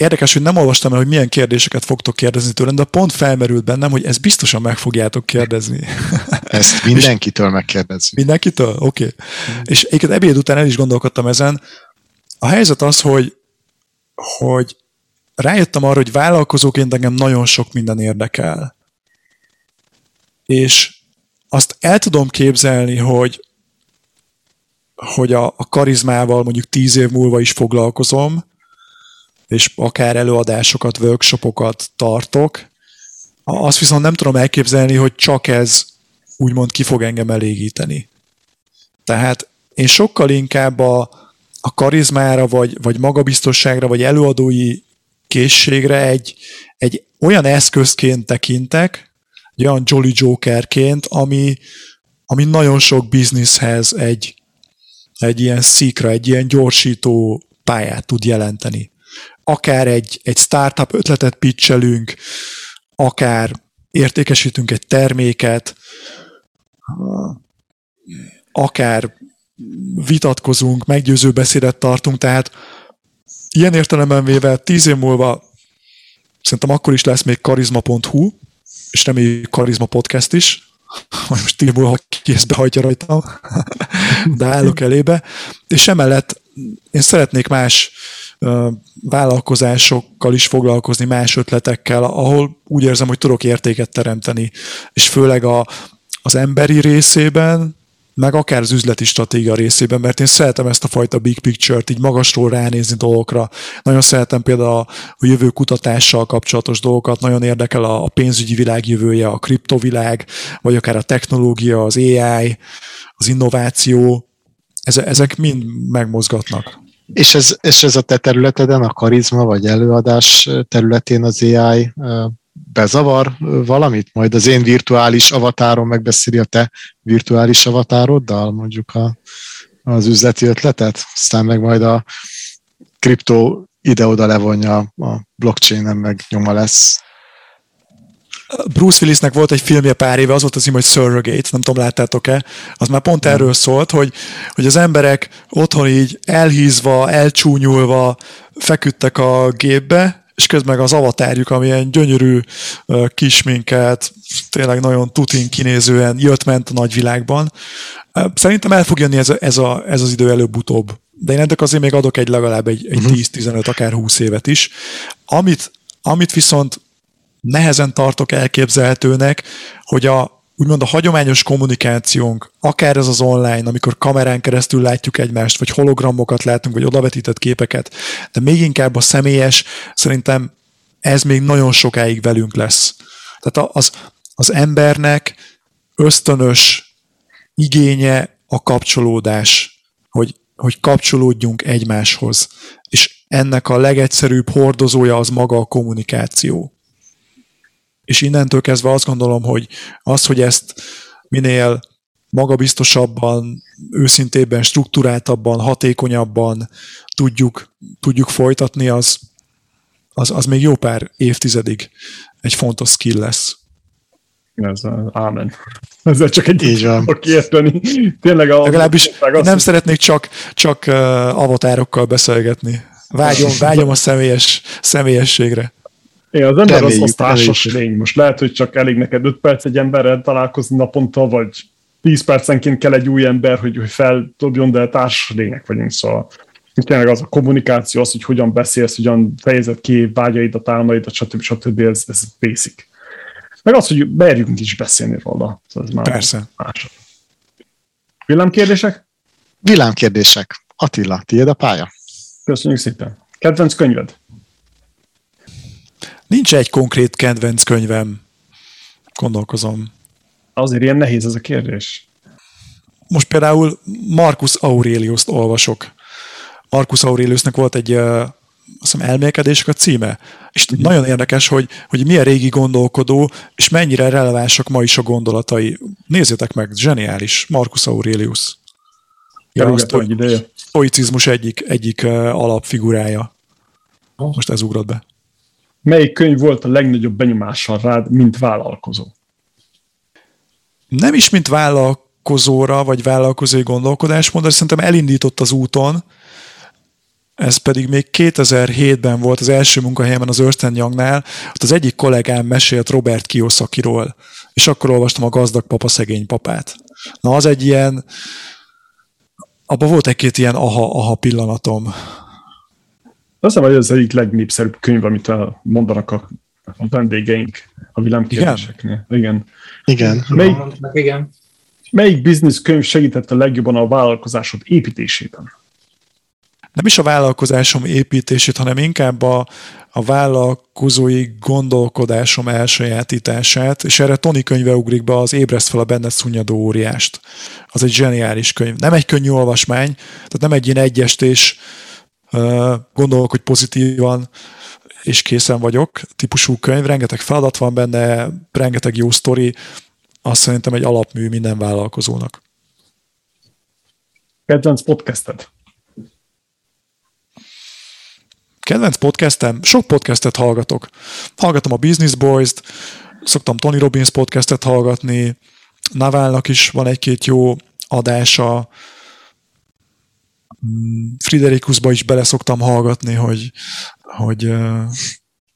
Érdekes, hogy nem olvastam el, hogy milyen kérdéseket fogtok kérdezni tőlem, de pont felmerült bennem, hogy ezt biztosan meg fogjátok kérdezni. [laughs] Ezt mindenkitől megkérdezni. Mindenkitől? Oké. Okay. Mm. És egyébként ebéd után el is gondolkodtam ezen. A helyzet az, hogy, hogy rájöttem arra, hogy vállalkozóként engem nagyon sok minden érdekel. És azt el tudom képzelni, hogy, hogy a, a karizmával mondjuk tíz év múlva is foglalkozom, és akár előadásokat, workshopokat tartok, azt viszont nem tudom elképzelni, hogy csak ez úgymond ki fog engem elégíteni. Tehát én sokkal inkább a, a karizmára, vagy, vagy magabiztosságra, vagy előadói készségre egy, egy olyan eszközként tekintek, egy olyan Jolly Jokerként, ami, ami nagyon sok bizniszhez egy, egy ilyen szikra, egy ilyen gyorsító pályát tud jelenteni akár egy, egy startup ötletet pitchelünk, akár értékesítünk egy terméket, akár vitatkozunk, meggyőző beszédet tartunk, tehát ilyen értelemben véve tíz év múlva szerintem akkor is lesz még karizma.hu, és reméljük karizma podcast is, majd [laughs] most múlva ki ezt behajtja rajtam, [laughs] de állok elébe, és emellett én szeretnék más vállalkozásokkal is foglalkozni, más ötletekkel, ahol úgy érzem, hogy tudok értéket teremteni, és főleg a, az emberi részében, meg akár az üzleti stratégia részében, mert én szeretem ezt a fajta big picture-t, így magasról ránézni dolgokra. Nagyon szeretem például a, jövő kutatással kapcsolatos dolgokat, nagyon érdekel a, a pénzügyi világ jövője, a kriptovilág, vagy akár a technológia, az AI, az innováció, ezek mind megmozgatnak. És ez, és ez a te területeden, a karizma vagy előadás területén az AI bezavar valamit? Majd az én virtuális avatárom megbeszéli a te virtuális avatároddal, mondjuk a, az üzleti ötletet, aztán meg majd a kriptó ide-oda levonja a blockchain-en, meg nyoma lesz. Bruce Willisnek volt egy filmje pár éve, az volt az hogy Surrogate, nem tudom, láttátok-e? Az már pont erről szólt, hogy, hogy az emberek otthon így elhízva, elcsúnyulva feküdtek a gépbe, és közben meg az avatárjuk, ami ilyen gyönyörű kisminket, tényleg nagyon tutin kinézően jött-ment a nagyvilágban. Szerintem el fog jönni ez, a, ez, a, ez az idő előbb-utóbb. De én ennek azért még adok egy legalább egy, egy uh-huh. Mhm. 10-15, akár 20 évet is. Amit, amit viszont nehezen tartok elképzelhetőnek, hogy a, úgymond a hagyományos kommunikációnk, akár ez az online, amikor kamerán keresztül látjuk egymást, vagy hologramokat látunk, vagy odavetített képeket, de még inkább a személyes, szerintem ez még nagyon sokáig velünk lesz. Tehát az, az embernek ösztönös igénye a kapcsolódás, hogy, hogy kapcsolódjunk egymáshoz. És ennek a legegyszerűbb hordozója az maga a kommunikáció és innentől kezdve azt gondolom, hogy az, hogy ezt minél magabiztosabban, őszintébben, struktúráltabban, hatékonyabban tudjuk, tudjuk folytatni, az, az, az még jó pár évtizedig egy fontos skill lesz. Ez ámen. Ezzel csak egy Így van. [laughs] érteni. Tényleg a Legalábbis nem azt... szeretnék csak, csak avatárokkal beszélgetni. Vágyom, [laughs] vágyom a személyes, személyességre. Igen, az ember az, az társas lény. Most lehet, hogy csak elég neked 5 perc egy emberrel találkozni naponta, vagy 10 percenként kell egy új ember, hogy, hogy feldobjon, de társas lények vagyunk, szóval tényleg az a kommunikáció, az, hogy hogyan beszélsz, hogyan fejezed ki vágyaidat, álmaidat, stb. stb. Ez, ez basic. Meg az, hogy merjünk is beszélni róla. Szóval ez már Persze. Más. Villámkérdések? Villámkérdések. Attila, tiéd a pálya? Köszönjük szépen. Kedvenc könyved? Nincs egy konkrét kedvenc könyvem. Gondolkozom. Azért ilyen nehéz ez a kérdés. Most például Marcus Aurelius-t olvasok. Marcus Aureliusnak volt egy azt hiszem elmélkedések a címe. És uh-huh. nagyon érdekes, hogy, hogy milyen régi gondolkodó, és mennyire relevánsak ma is a gondolatai. Nézzétek meg, zseniális. Marcus Aurelius. Ja, a ideje. stoicizmus egyik, egyik alapfigurája. Most ez ugrott be. Melyik könyv volt a legnagyobb benyomással rád, mint vállalkozó? Nem is mint vállalkozóra, vagy vállalkozói gondolkodásmód, de szerintem elindított az úton, ez pedig még 2007-ben volt az első munkahelyemen az Ernst Youngnál, ott az egyik kollégám mesélt Robert Kiyosakiról, és akkor olvastam a Gazdag Papa, Szegény Papát. Na az egy ilyen, abban volt egy-két ilyen aha-aha pillanatom. Azt hiszem, hogy ez egyik legnépszerűbb könyv, amit mondanak a, a vendégeink a villámkérdéseknél. Igen. Igen. Melyik, igen. melyik business könyv segített a legjobban a vállalkozásod építésében? Nem is a vállalkozásom építését, hanem inkább a, a vállalkozói gondolkodásom elsajátítását, és erre Tony könyve ugrik be az Ébreszt fel a benned szunnyadó óriást. Az egy zseniális könyv. Nem egy könnyű olvasmány, tehát nem egy ilyen egyestés, gondolok, hogy pozitívan és készen vagyok típusú könyv, rengeteg feladat van benne, rengeteg jó sztori, azt szerintem egy alapmű minden vállalkozónak. Kedvenc podcasted? Kedvenc podcastem? Sok podcastet hallgatok. Hallgatom a Business Boys-t, szoktam Tony Robbins podcastet hallgatni, Navalnak is van egy-két jó adása, Friderikusba is bele szoktam hallgatni, hogy, hogy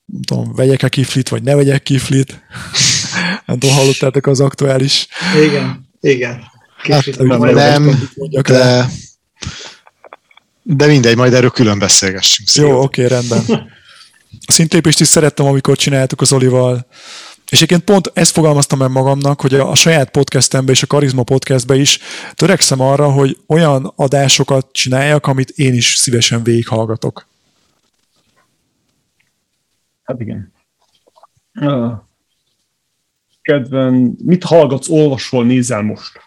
nem tudom, vegyek-e kiflit, vagy ne vegyek kiflit. [laughs] nem tudom, hallottátok az aktuális... Igen, igen. hát, nem, nem de, de mindegy, majd erről külön beszélgessünk. Jó, oké, okay, rendben. A szintlépést is szerettem, amikor csináltuk az Olival. És egyébként pont ezt fogalmaztam meg magamnak, hogy a, a saját podcastembe és a Karizma podcastbe is törekszem arra, hogy olyan adásokat csináljak, amit én is szívesen végighallgatok. Hát igen. Kedven, mit hallgatsz, olvasol, nézel most?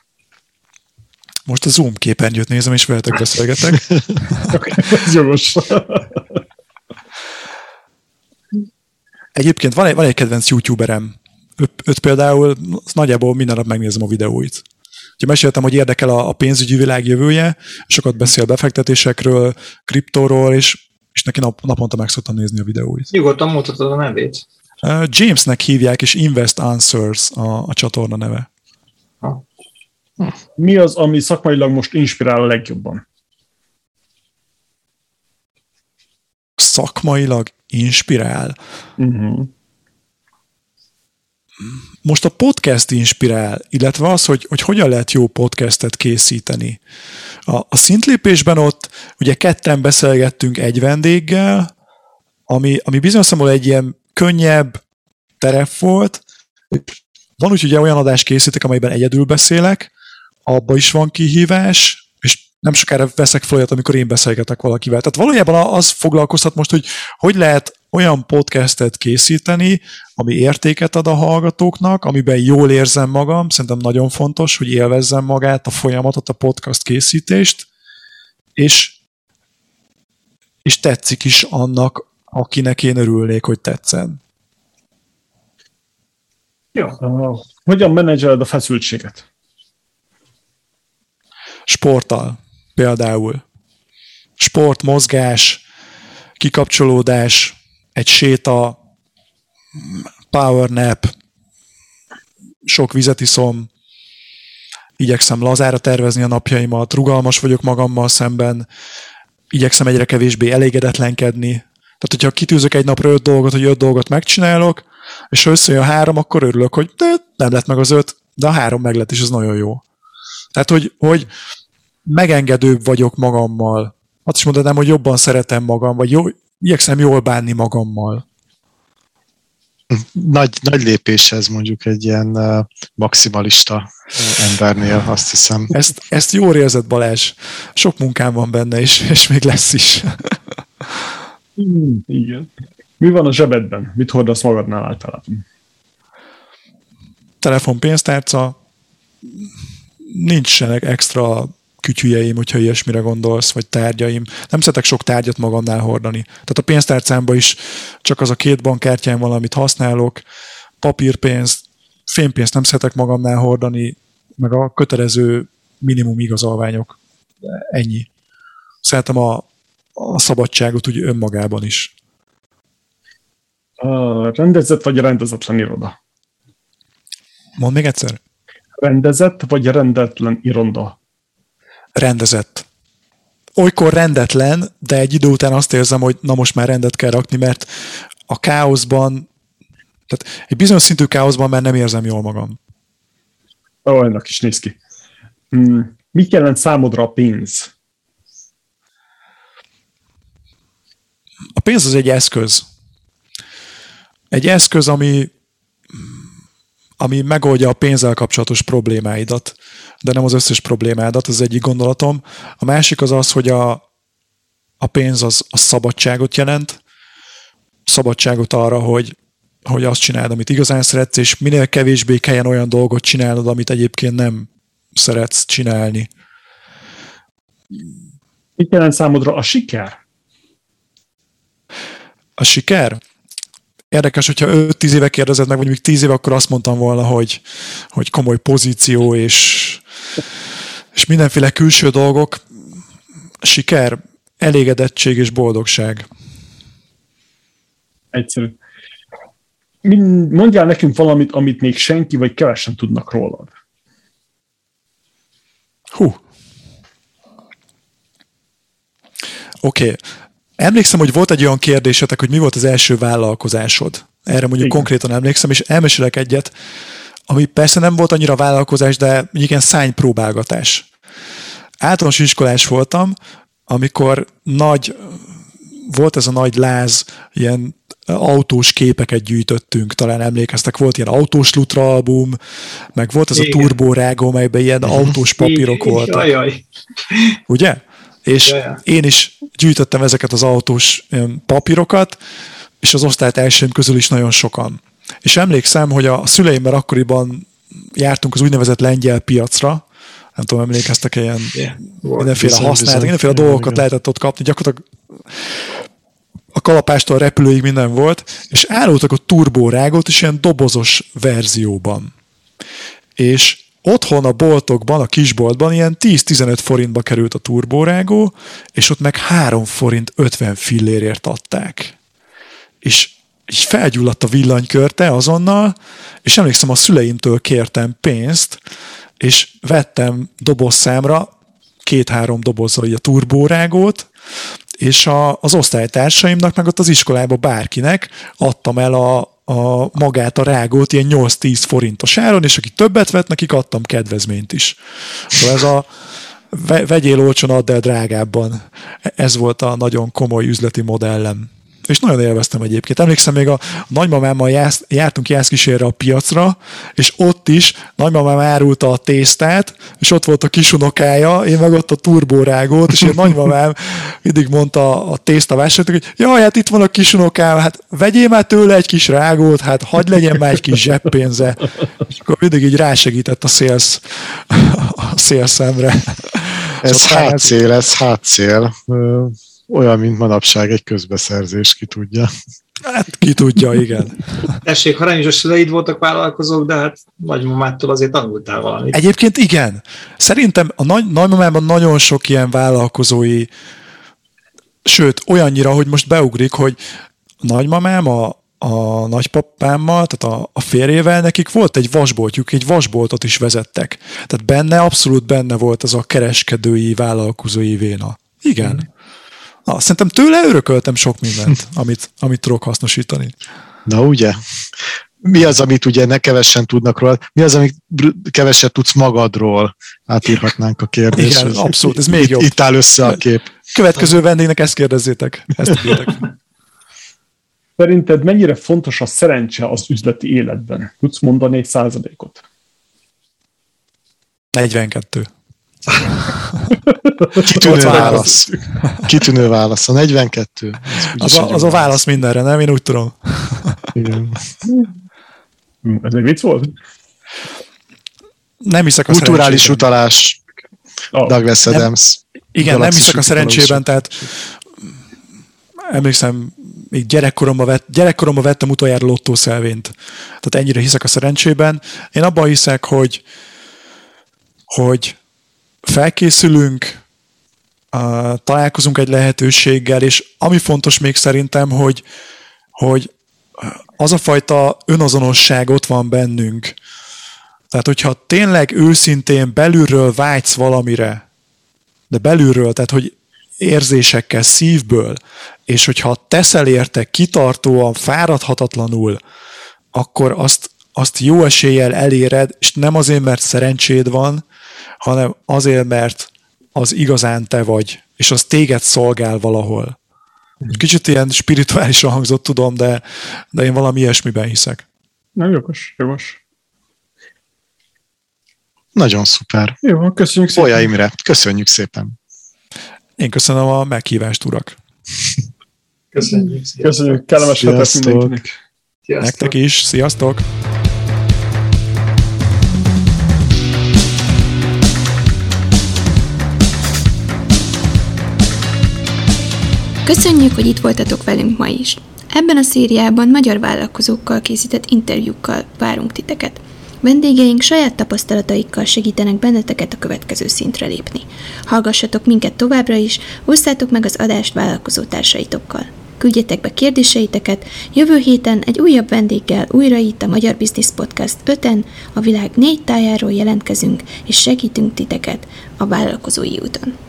Most a Zoom képernyőt nézem, és veletek beszélgetek. [laughs] Ez jogos. Egyébként van egy, van egy kedvenc youtuberem, öt például nagyjából minden nap megnézem a videóit. Ugye meséltem, hogy érdekel a, a pénzügyi világ jövője, sokat beszél befektetésekről, kriptóról, és, és neki nap, naponta meg szoktam nézni a videóit. Nyugodtan mutatod a nevét. Uh, Jamesnek hívják, és Invest Answers a, a csatorna neve. Ha. Mi az, ami szakmailag most inspirál a legjobban? Szakmailag inspirál? Uh-huh. most a podcast inspirál, illetve az, hogy, hogy hogyan lehet jó podcastet készíteni. A, a szintlépésben ott ugye ketten beszélgettünk egy vendéggel, ami, ami bizonyos számomra egy ilyen könnyebb terep volt. Van úgy, hogy olyan adást készítek, amelyben egyedül beszélek, abba is van kihívás, nem sokára veszek fel olyat, amikor én beszélgetek valakivel. Tehát valójában az foglalkoztat most, hogy hogy lehet olyan podcastet készíteni, ami értéket ad a hallgatóknak, amiben jól érzem magam, szerintem nagyon fontos, hogy élvezzem magát, a folyamatot, a podcast készítést, és, és tetszik is annak, akinek én örülnék, hogy tetszen. Jó. Hogyan menedzseled a feszültséget? Sporttal például. Sport, mozgás, kikapcsolódás, egy séta, power nap, sok vizet iszom, igyekszem lazára tervezni a napjaimat, rugalmas vagyok magammal szemben, igyekszem egyre kevésbé elégedetlenkedni. Tehát, hogyha kitűzök egy napra öt dolgot, hogy öt dolgot megcsinálok, és ha összejön három, akkor örülök, hogy de nem lett meg az öt, de a három meg lett, és ez nagyon jó. Tehát, hogy, hogy megengedőbb vagyok magammal. Azt is mondanám, hogy jobban szeretem magam, vagy jó, igyekszem jól bánni magammal. Nagy, nagy lépés ez mondjuk egy ilyen maximalista embernél, azt hiszem. Ezt, ezt jól érzed, Balázs. Sok munkám van benne, és, és még lesz is. Hmm, igen. Mi van a zsebedben? Mit hordasz magadnál általában? Telefon, pénztárca, nincsenek extra kütyüjeim, hogyha ilyesmire gondolsz, vagy tárgyaim. Nem szeretek sok tárgyat magamnál hordani. Tehát a pénztárcámban is csak az a két bankkártyám van, amit használok, papírpénzt, fénypénzt nem szeretek magamnál hordani, meg a kötelező minimum igazolványok. Ennyi. Szeretem a, a szabadságot úgy önmagában is. A rendezett vagy rendezetlen iroda? Mondd még egyszer. Rendezett vagy rendetlen iroda? Rendezett. Olykor rendetlen, de egy idő után azt érzem, hogy na most már rendet kell rakni, mert a káoszban, tehát egy bizonyos szintű káoszban már nem érzem jól magam. Olyannak is néz ki. Hmm. Mit jelent számodra a pénz? A pénz az egy eszköz. Egy eszköz, ami, ami megoldja a pénzzel kapcsolatos problémáidat de nem az összes problémádat, az egyik gondolatom. A másik az az, hogy a, a pénz az a szabadságot jelent, szabadságot arra, hogy, hogy azt csináld, amit igazán szeretsz, és minél kevésbé kelljen olyan dolgot csinálnod, amit egyébként nem szeretsz csinálni. Mit jelent számodra a siker? A siker? Érdekes, hogyha 5-10 éve kérdezett meg, vagy még 10 éve, akkor azt mondtam volna, hogy, hogy komoly pozíció és és mindenféle külső dolgok, siker, elégedettség és boldogság. Egyszerű. Mondjál nekünk valamit, amit még senki vagy kevesen tudnak rólad. Hú. Oké. Okay. Emlékszem, hogy volt egy olyan kérdésetek, hogy mi volt az első vállalkozásod. Erre mondjuk Igen. konkrétan emlékszem, és elmesélek egyet ami persze nem volt annyira vállalkozás, de mondjuk ilyen szánypróbálgatás. Általános iskolás voltam, amikor nagy, volt ez a nagy láz, ilyen autós képeket gyűjtöttünk, talán emlékeztek, volt ilyen autós lutra album, meg volt ez Igen. a turbórágó, melyben ilyen autós papírok Igen. voltak. Jajjaj. Ugye? És Jajjaj. én is gyűjtöttem ezeket az autós papírokat, és az osztálytársaim közül is nagyon sokan. És emlékszem, hogy a szüleimmel akkoriban jártunk az úgynevezett lengyel piacra, nem tudom, emlékeztek ilyen yeah. mindenféle használat, mindenféle yeah, dolgokat yeah. lehetett ott kapni, gyakorlatilag a kalapástól a repülőig minden volt, és árultak a turbórágot is ilyen dobozos verzióban. És otthon a boltokban, a kisboltban ilyen 10-15 forintba került a turbórágó, és ott meg 3 forint 50 fillérért adták. És így felgyulladt a villanykörte azonnal, és emlékszem, a szüleimtől kértem pénzt, és vettem dobozszámra két-három dobozzal a turbórágót, és a, az osztálytársaimnak, meg ott az iskolába bárkinek adtam el a, a magát a rágót ilyen 8-10 forintos áron, és aki többet vett, nekik adtam kedvezményt is. Szóval ez a vegyél olcsón, add el drágábban. Ez volt a nagyon komoly üzleti modellem és nagyon élveztem egyébként. Emlékszem, még a nagymamámmal jász, jártunk jászkísérre a piacra, és ott is nagymamám árulta a tésztát, és ott volt a kisunokája, én meg ott a turbórágót, és én [laughs] nagymamám mindig mondta a tészta vásárlók, hogy jaj, hát itt van a kisunokám, hát vegyél már tőle egy kis rágót, hát hagyd legyen már egy kis zseppénze. És akkor mindig így rásegített a szélsz, a szélszemre. Ez szóval hátszél, ez hátszél olyan, mint manapság egy közbeszerzés, ki tudja. Hát ki tudja, igen. Tessék, harányos szüleid voltak vállalkozók, de hát nagymamától azért tanultál valamit. Egyébként igen. Szerintem a nagy, nagymamában nagyon sok ilyen vállalkozói, sőt, olyannyira, hogy most beugrik, hogy a nagymamám a, a nagypapámmal, tehát a, a férjével, nekik volt egy vasboltjuk, egy vasboltot is vezettek. Tehát benne, abszolút benne volt az a kereskedői, vállalkozói véna. Igen. Mm. Na, szerintem tőle örököltem sok mindent, [laughs] amit, amit tudok hasznosítani. Na ugye? Mi az, amit ugye ne kevesen tudnak róla? Mi az, amit keveset tudsz magadról? Átírhatnánk a kérdést. Igen, abszolút, ez még jobb. Itt áll össze a kép. Következő vendégnek ezt kérdezzétek. Ezt [laughs] Szerinted mennyire fontos a szerencse az üzleti életben? Tudsz mondani egy százalékot? 42. Kitűnő válasz. Kitűnő válasz. A 42. Az a, az a válasz mindenre, nem? Én úgy tudom. Igen. Ez egy vicc volt? Nem hiszek a Kulturális utalás. Oh. Douglas Adams. Nem, igen, nem hiszek a szerencsében, tehát emlékszem, még gyerekkoromban, vett, gyerekkoromban vettem utoljára lottószelvényt. Tehát ennyire hiszek a szerencsében. Én abban hiszek, hogy, hogy felkészülünk, találkozunk egy lehetőséggel, és ami fontos még szerintem, hogy, hogy az a fajta önazonosság ott van bennünk. Tehát, hogyha tényleg őszintén belülről vágysz valamire, de belülről, tehát, hogy érzésekkel, szívből, és hogyha teszel érte kitartóan, fáradhatatlanul, akkor azt, azt jó eséllyel eléred, és nem azért, mert szerencséd van, hanem azért, mert az igazán te vagy, és az téged szolgál valahol. Kicsit ilyen spirituálisan hangzott, tudom, de, de én valami ilyesmiben hiszek. Nem jogos, jogos. Nagyon szuper. Jó, köszönjük szépen. Olya Imre, köszönjük szépen. Én köszönöm a meghívást, urak. Köszönjük. Köszönjük. Kellemes hetet mindenkinek. Sziasztok. Nektek is. Sziasztok. Köszönjük, hogy itt voltatok velünk ma is. Ebben a szériában magyar vállalkozókkal készített interjúkkal várunk titeket. Vendégeink saját tapasztalataikkal segítenek benneteket a következő szintre lépni. Hallgassatok minket továbbra is, osszátok meg az adást vállalkozó társaitokkal. Küldjetek be kérdéseiteket, jövő héten egy újabb vendéggel újra itt a Magyar Business Podcast 5-en a világ négy tájáról jelentkezünk és segítünk titeket a vállalkozói úton.